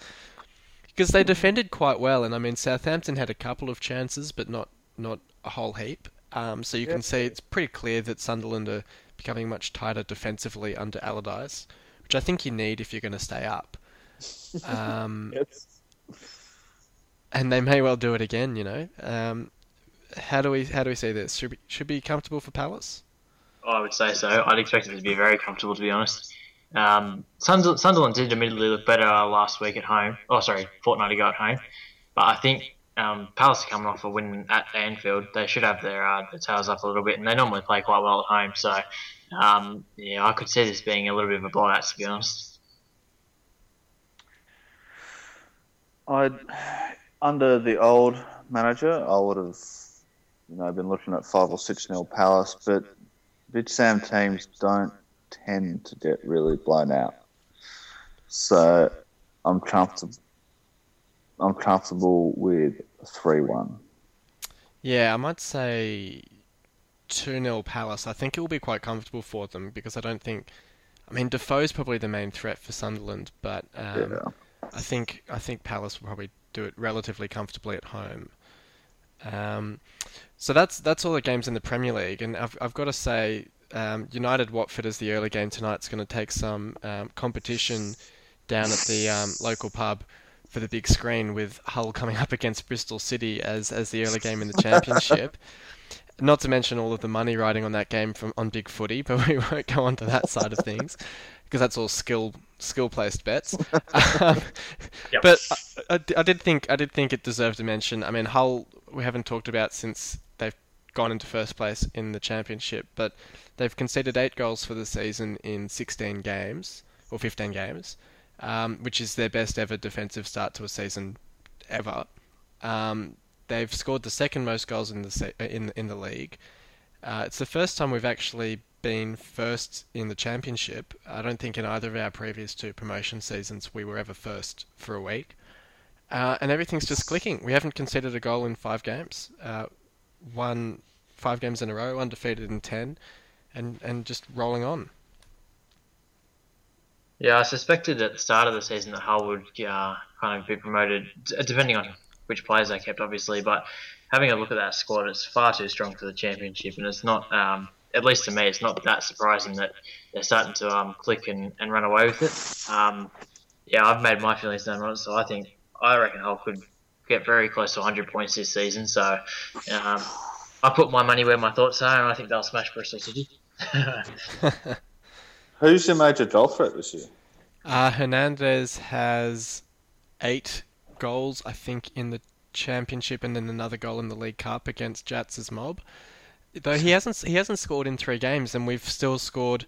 Because they defended quite well, and I mean Southampton had a couple of chances, but not not a whole heap. Um, so you Yeah. can see it's pretty clear that Sunderland are becoming much tighter defensively under Allardyce, which I think you need if you're going to stay up. Um, [LAUGHS] Yes. and they may well do it again. You know. Um, how do we how do we see this? Should be should be comfortable for Palace. I would say so. I'd expect it to be very comfortable, to be honest. Um, Sund- Sunderland did admittedly look better uh, last week at home. Oh, sorry, fortnight ago at home. But I think um, Palace are coming off a win at Anfield. They should have their, uh, their tails up a little bit, and they normally play quite well at home. So, um, yeah, I could see this being a little bit of a blowout, to be honest. I'd under the old manager, I would have, you know, been looking at five or six nil Palace, but Big Sam teams don't tend to get really blown out. So I'm comfortable. I'm comfortable with three one. Yeah, I might say 2 0 Palace. I think it will be quite comfortable for them because I don't think. I mean, Defoe's probably the main threat for Sunderland, but um, Yeah. I think I think Palace will probably do it relatively comfortably at home. Um, so that's that's all the games in the Premier League, and I've I've got to say, um, United Watford is the early game tonight. It's going to take some um, competition down at the um, local pub for the big screen with Hull coming up against Bristol City as as the early game in the Championship. [LAUGHS] Not to mention all of the money riding on that game from on Big Footy, but we won't go on to that side of things because that's all skill skill placed bets. um, [LAUGHS] Yep. [LAUGHS] but I, I, I did think I did think it deserved a mention. I mean, Hull we haven't talked about since they've gone into first place in the championship, but they've conceded eight goals for the season in 16 games or 15 games, um, which is their best ever defensive start to a season ever. Um, they've scored the second most goals in the se- in in the league. Uh, it's the first time we've actually been first in the championship. I don't think in either of our previous two promotion seasons we were ever first for a week. Uh, and everything's just clicking. We haven't conceded a goal in five games. Uh, won five games in a row, undefeated in ten, and and just rolling on. Yeah, I suspected at the start of the season that Hull would uh, kind of be promoted, depending on which players they kept, obviously. But having a look at that squad, it's far too strong for the championship, and it's not, um, at least to me, it's not that surprising that they're starting to um, click and, and run away with it. Um, yeah, I've made my feelings known on it, so I think I reckon Hull could get very close to 100 points this season. So um, I put my money where my thoughts are, and I think they'll smash Bristol City. [LAUGHS] Who's your major goal threat this year? Uh, Hernandez has eight goals, I think, in the championship, and then another goal in the League Cup against Jatz's mob. Though he hasn't he hasn't scored in three games, and we've still scored.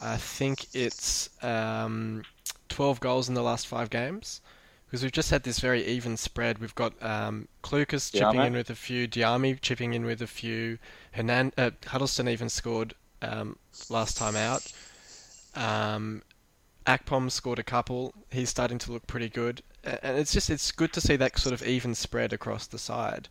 I think it's um, 12 goals in the last five games. Because we've just had this very even spread. We've got um, Clucas chipping in with a few, Diame chipping in with a few, Hernan- uh, Huddlestone even scored um, last time out. Um, Akpom scored a couple. He's starting to look pretty good, and it's just it's good to see that sort of even spread across the side.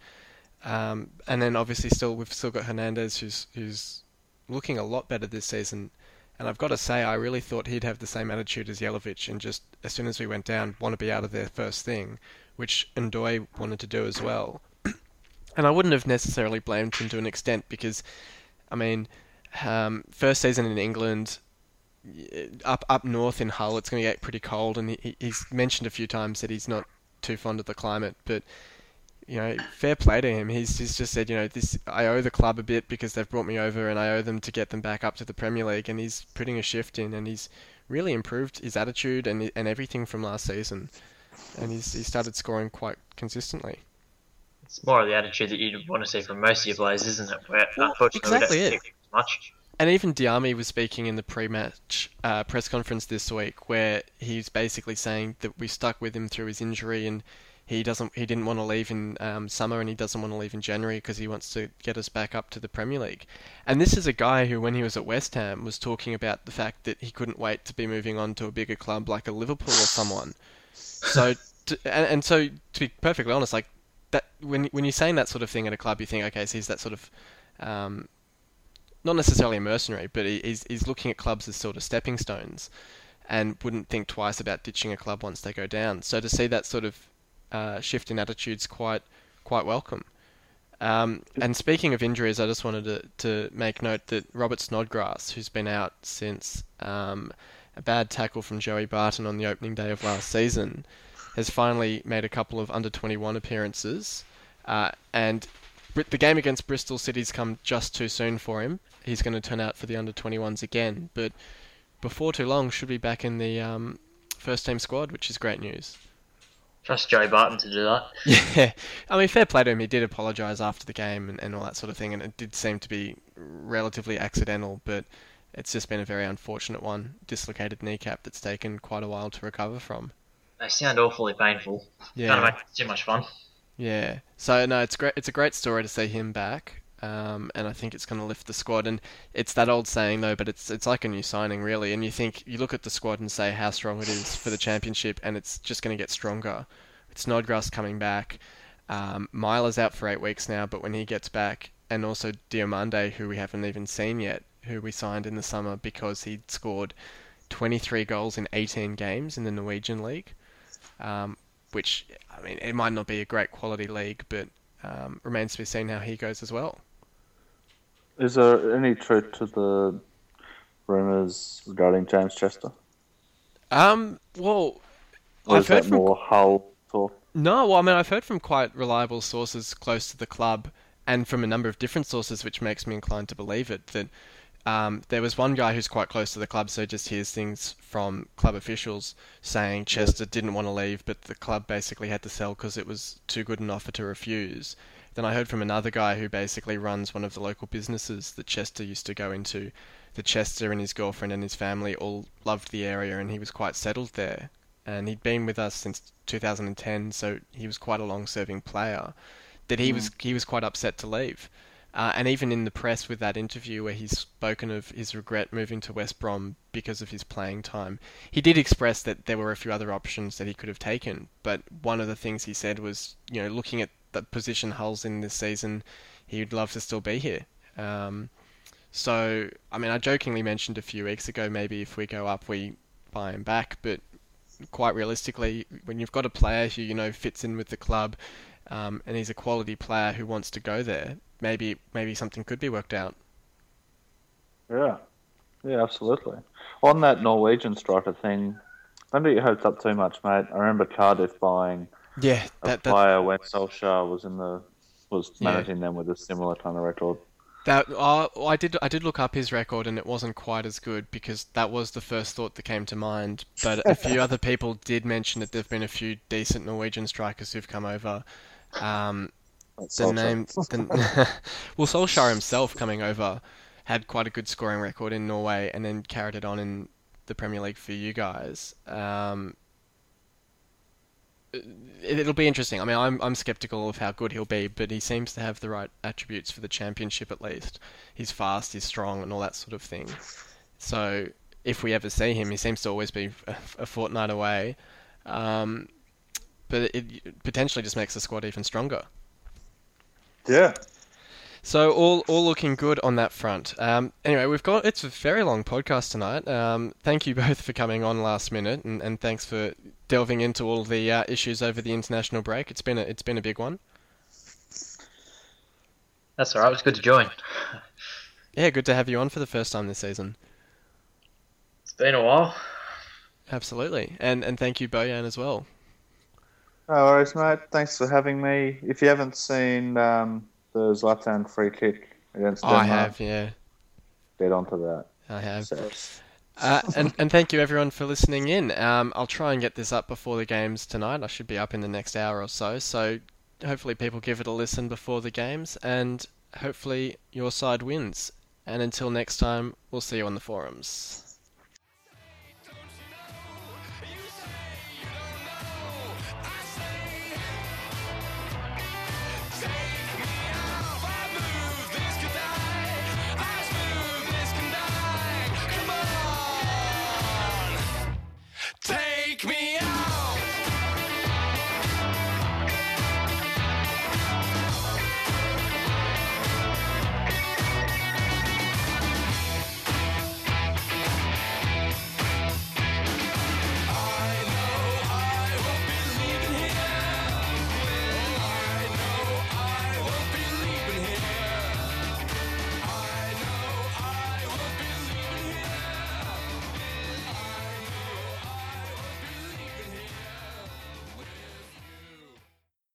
Um, and then obviously still we've still got Hernandez who's who's looking a lot better this season. And I've got to say, I really thought he'd have the same attitude as Jelavic, and just as soon as we went down, want to be out of there first thing, which Ndoye wanted to do as well. [CLEARS THROAT] and I wouldn't have necessarily blamed him to an extent because, I mean, um, first season in England, up up north in Hull, it's going to get pretty cold, and he, he's mentioned a few times that he's not too fond of the climate, but you know, fair play to him. He's, he's just said, you know, this I owe the club a bit because they've brought me over, and I owe them to get them back up to the Premier League. And he's putting a shift in, and he's really improved his attitude and and everything from last season. And he's he started scoring quite consistently. It's more of the attitude that you'd want to see from most of your players, isn't it? Where Well, unfortunately exactly it. as much. and even Diame was speaking in the pre-match uh, press conference this week, where he's basically saying that we stuck with him through his injury, and he doesn't, he didn't want to leave in um, summer, and he doesn't want to leave in January because he wants to get us back up to the Premier League. And this is a guy who, when he was at West Ham, was talking about the fact that he couldn't wait to be moving on to a bigger club like a Liverpool or someone. So, to, and, and so to be perfectly honest, like that when when you're saying that sort of thing at a club, you think, okay, so he's that sort of um, not necessarily a mercenary, but he, he's he's looking at clubs as sort of stepping stones, and wouldn't think twice about ditching a club once they go down. So to see that sort of uh, shift in attitudes quite quite welcome. Um, and speaking of injuries, I just wanted to, to make note that Robert Snodgrass, who's been out since um, a bad tackle from Joey Barton on the opening day of last season, has finally made a couple of under 21 appearances. Uh, and the game against Bristol City's come just too soon for him. He's going to turn out for the under 21s again, but before too long should be back in the um, first team squad, which is great news. Trust Joey Barton to do that. [LAUGHS] Yeah, I mean, fair play to him. He did apologise after the game and, and all that sort of thing, and it did seem to be relatively accidental, but it's just been a very unfortunate one. Dislocated kneecap that's taken quite a while to recover from. They sound awfully painful. Yeah. Kind of too much fun. Yeah. So no, it's great. It's a great story to see him back, um, and I think it's going to lift the squad. And it's that old saying though, but it's it's like a new signing really. And you think you look at the squad and say how strong it is for the championship, and it's just going to get stronger. It's Snodgrass coming back. Um, Meyler's out for eight weeks now, but when he gets back, and also Diomande, who we haven't even seen yet, who we signed in the summer because he'd scored 23 goals in 18 games in the Norwegian league. Um, which I mean, it might not be a great quality league, but um, remains to be seen how he goes as well. Is there any truth to the rumours regarding James Chester? Um, well, Or I've heard from more Hull talk? no, well, I mean, I've heard from quite reliable sources close to the club, and from a number of different sources, which makes me inclined to believe it. That um, there was one guy who's quite close to the club, so just hears things from club officials saying Chester didn't want to leave, but the club basically had to sell because it was too good an offer to refuse. Then I heard from another guy who basically runs one of the local businesses that Chester used to go into. That Chester and his girlfriend and his family all loved the area, and he was quite settled there. And he'd been with us since 2010, so he was quite a long-serving player. That he was he was quite upset to leave. Uh, and even in the press with that interview where he's spoken of his regret moving to West Brom because of his playing time, he did express that there were a few other options that he could have taken. But one of the things he said was, you know, looking at the position Hull's in this season, he would love to still be here. Um, so, I mean, I jokingly mentioned a few weeks ago maybe if we go up, we buy him back. But quite realistically, when you've got a player who you know fits in with the club, um, and he's a quality player who wants to go there, maybe maybe something could be worked out. Yeah, yeah, absolutely. On that Norwegian striker thing, don't get your hopes up too much, mate. I remember Cardiff buying Yeah, a that that player when Solskjaer was in the was Yeah. managing them with a similar kind of record. that uh, I did I did look up his record and it wasn't quite as good because that was the first thought that came to mind. But a few [LAUGHS] other people did mention that there've been a few decent Norwegian strikers who've come over. Um, That's the Solskjaer. name, the, [LAUGHS] well, Solskjaer himself coming over had quite a good scoring record in Norway, and then carried it on in the Premier League for you guys. Um, it'll be interesting. I mean, I'm I'm skeptical of how good he'll be, but he seems to have the right attributes for the championship at least. He's fast, he's strong, and all that sort of thing. So if we ever see him, he seems to always be a, fortnight away. Um, but it potentially just makes the squad even stronger. Yeah. So all all looking good on that front. Um, anyway, we've got it's a very long podcast tonight. Um, thank you [LAUGHS] both for coming on last minute, and, and thanks for delving into all the uh, issues over the international break. It's been a it's been a big one. That's all right. It was good to join. Yeah, good to have you on for the first time this season. It's been a while. Absolutely, and and thank you Bojan as well. No worries, mate. Thanks for having me. If you haven't seen um, the Zlatan free kick against Oh, I have, yeah, get onto that. I have. So, Uh, and, and thank you everyone for listening in. Um, I'll try and get this up before the games tonight. I should be up in the next hour or so. So hopefully people give it a listen before the games, and hopefully your side wins. And until next time, we'll see you on the forums. Wake me up.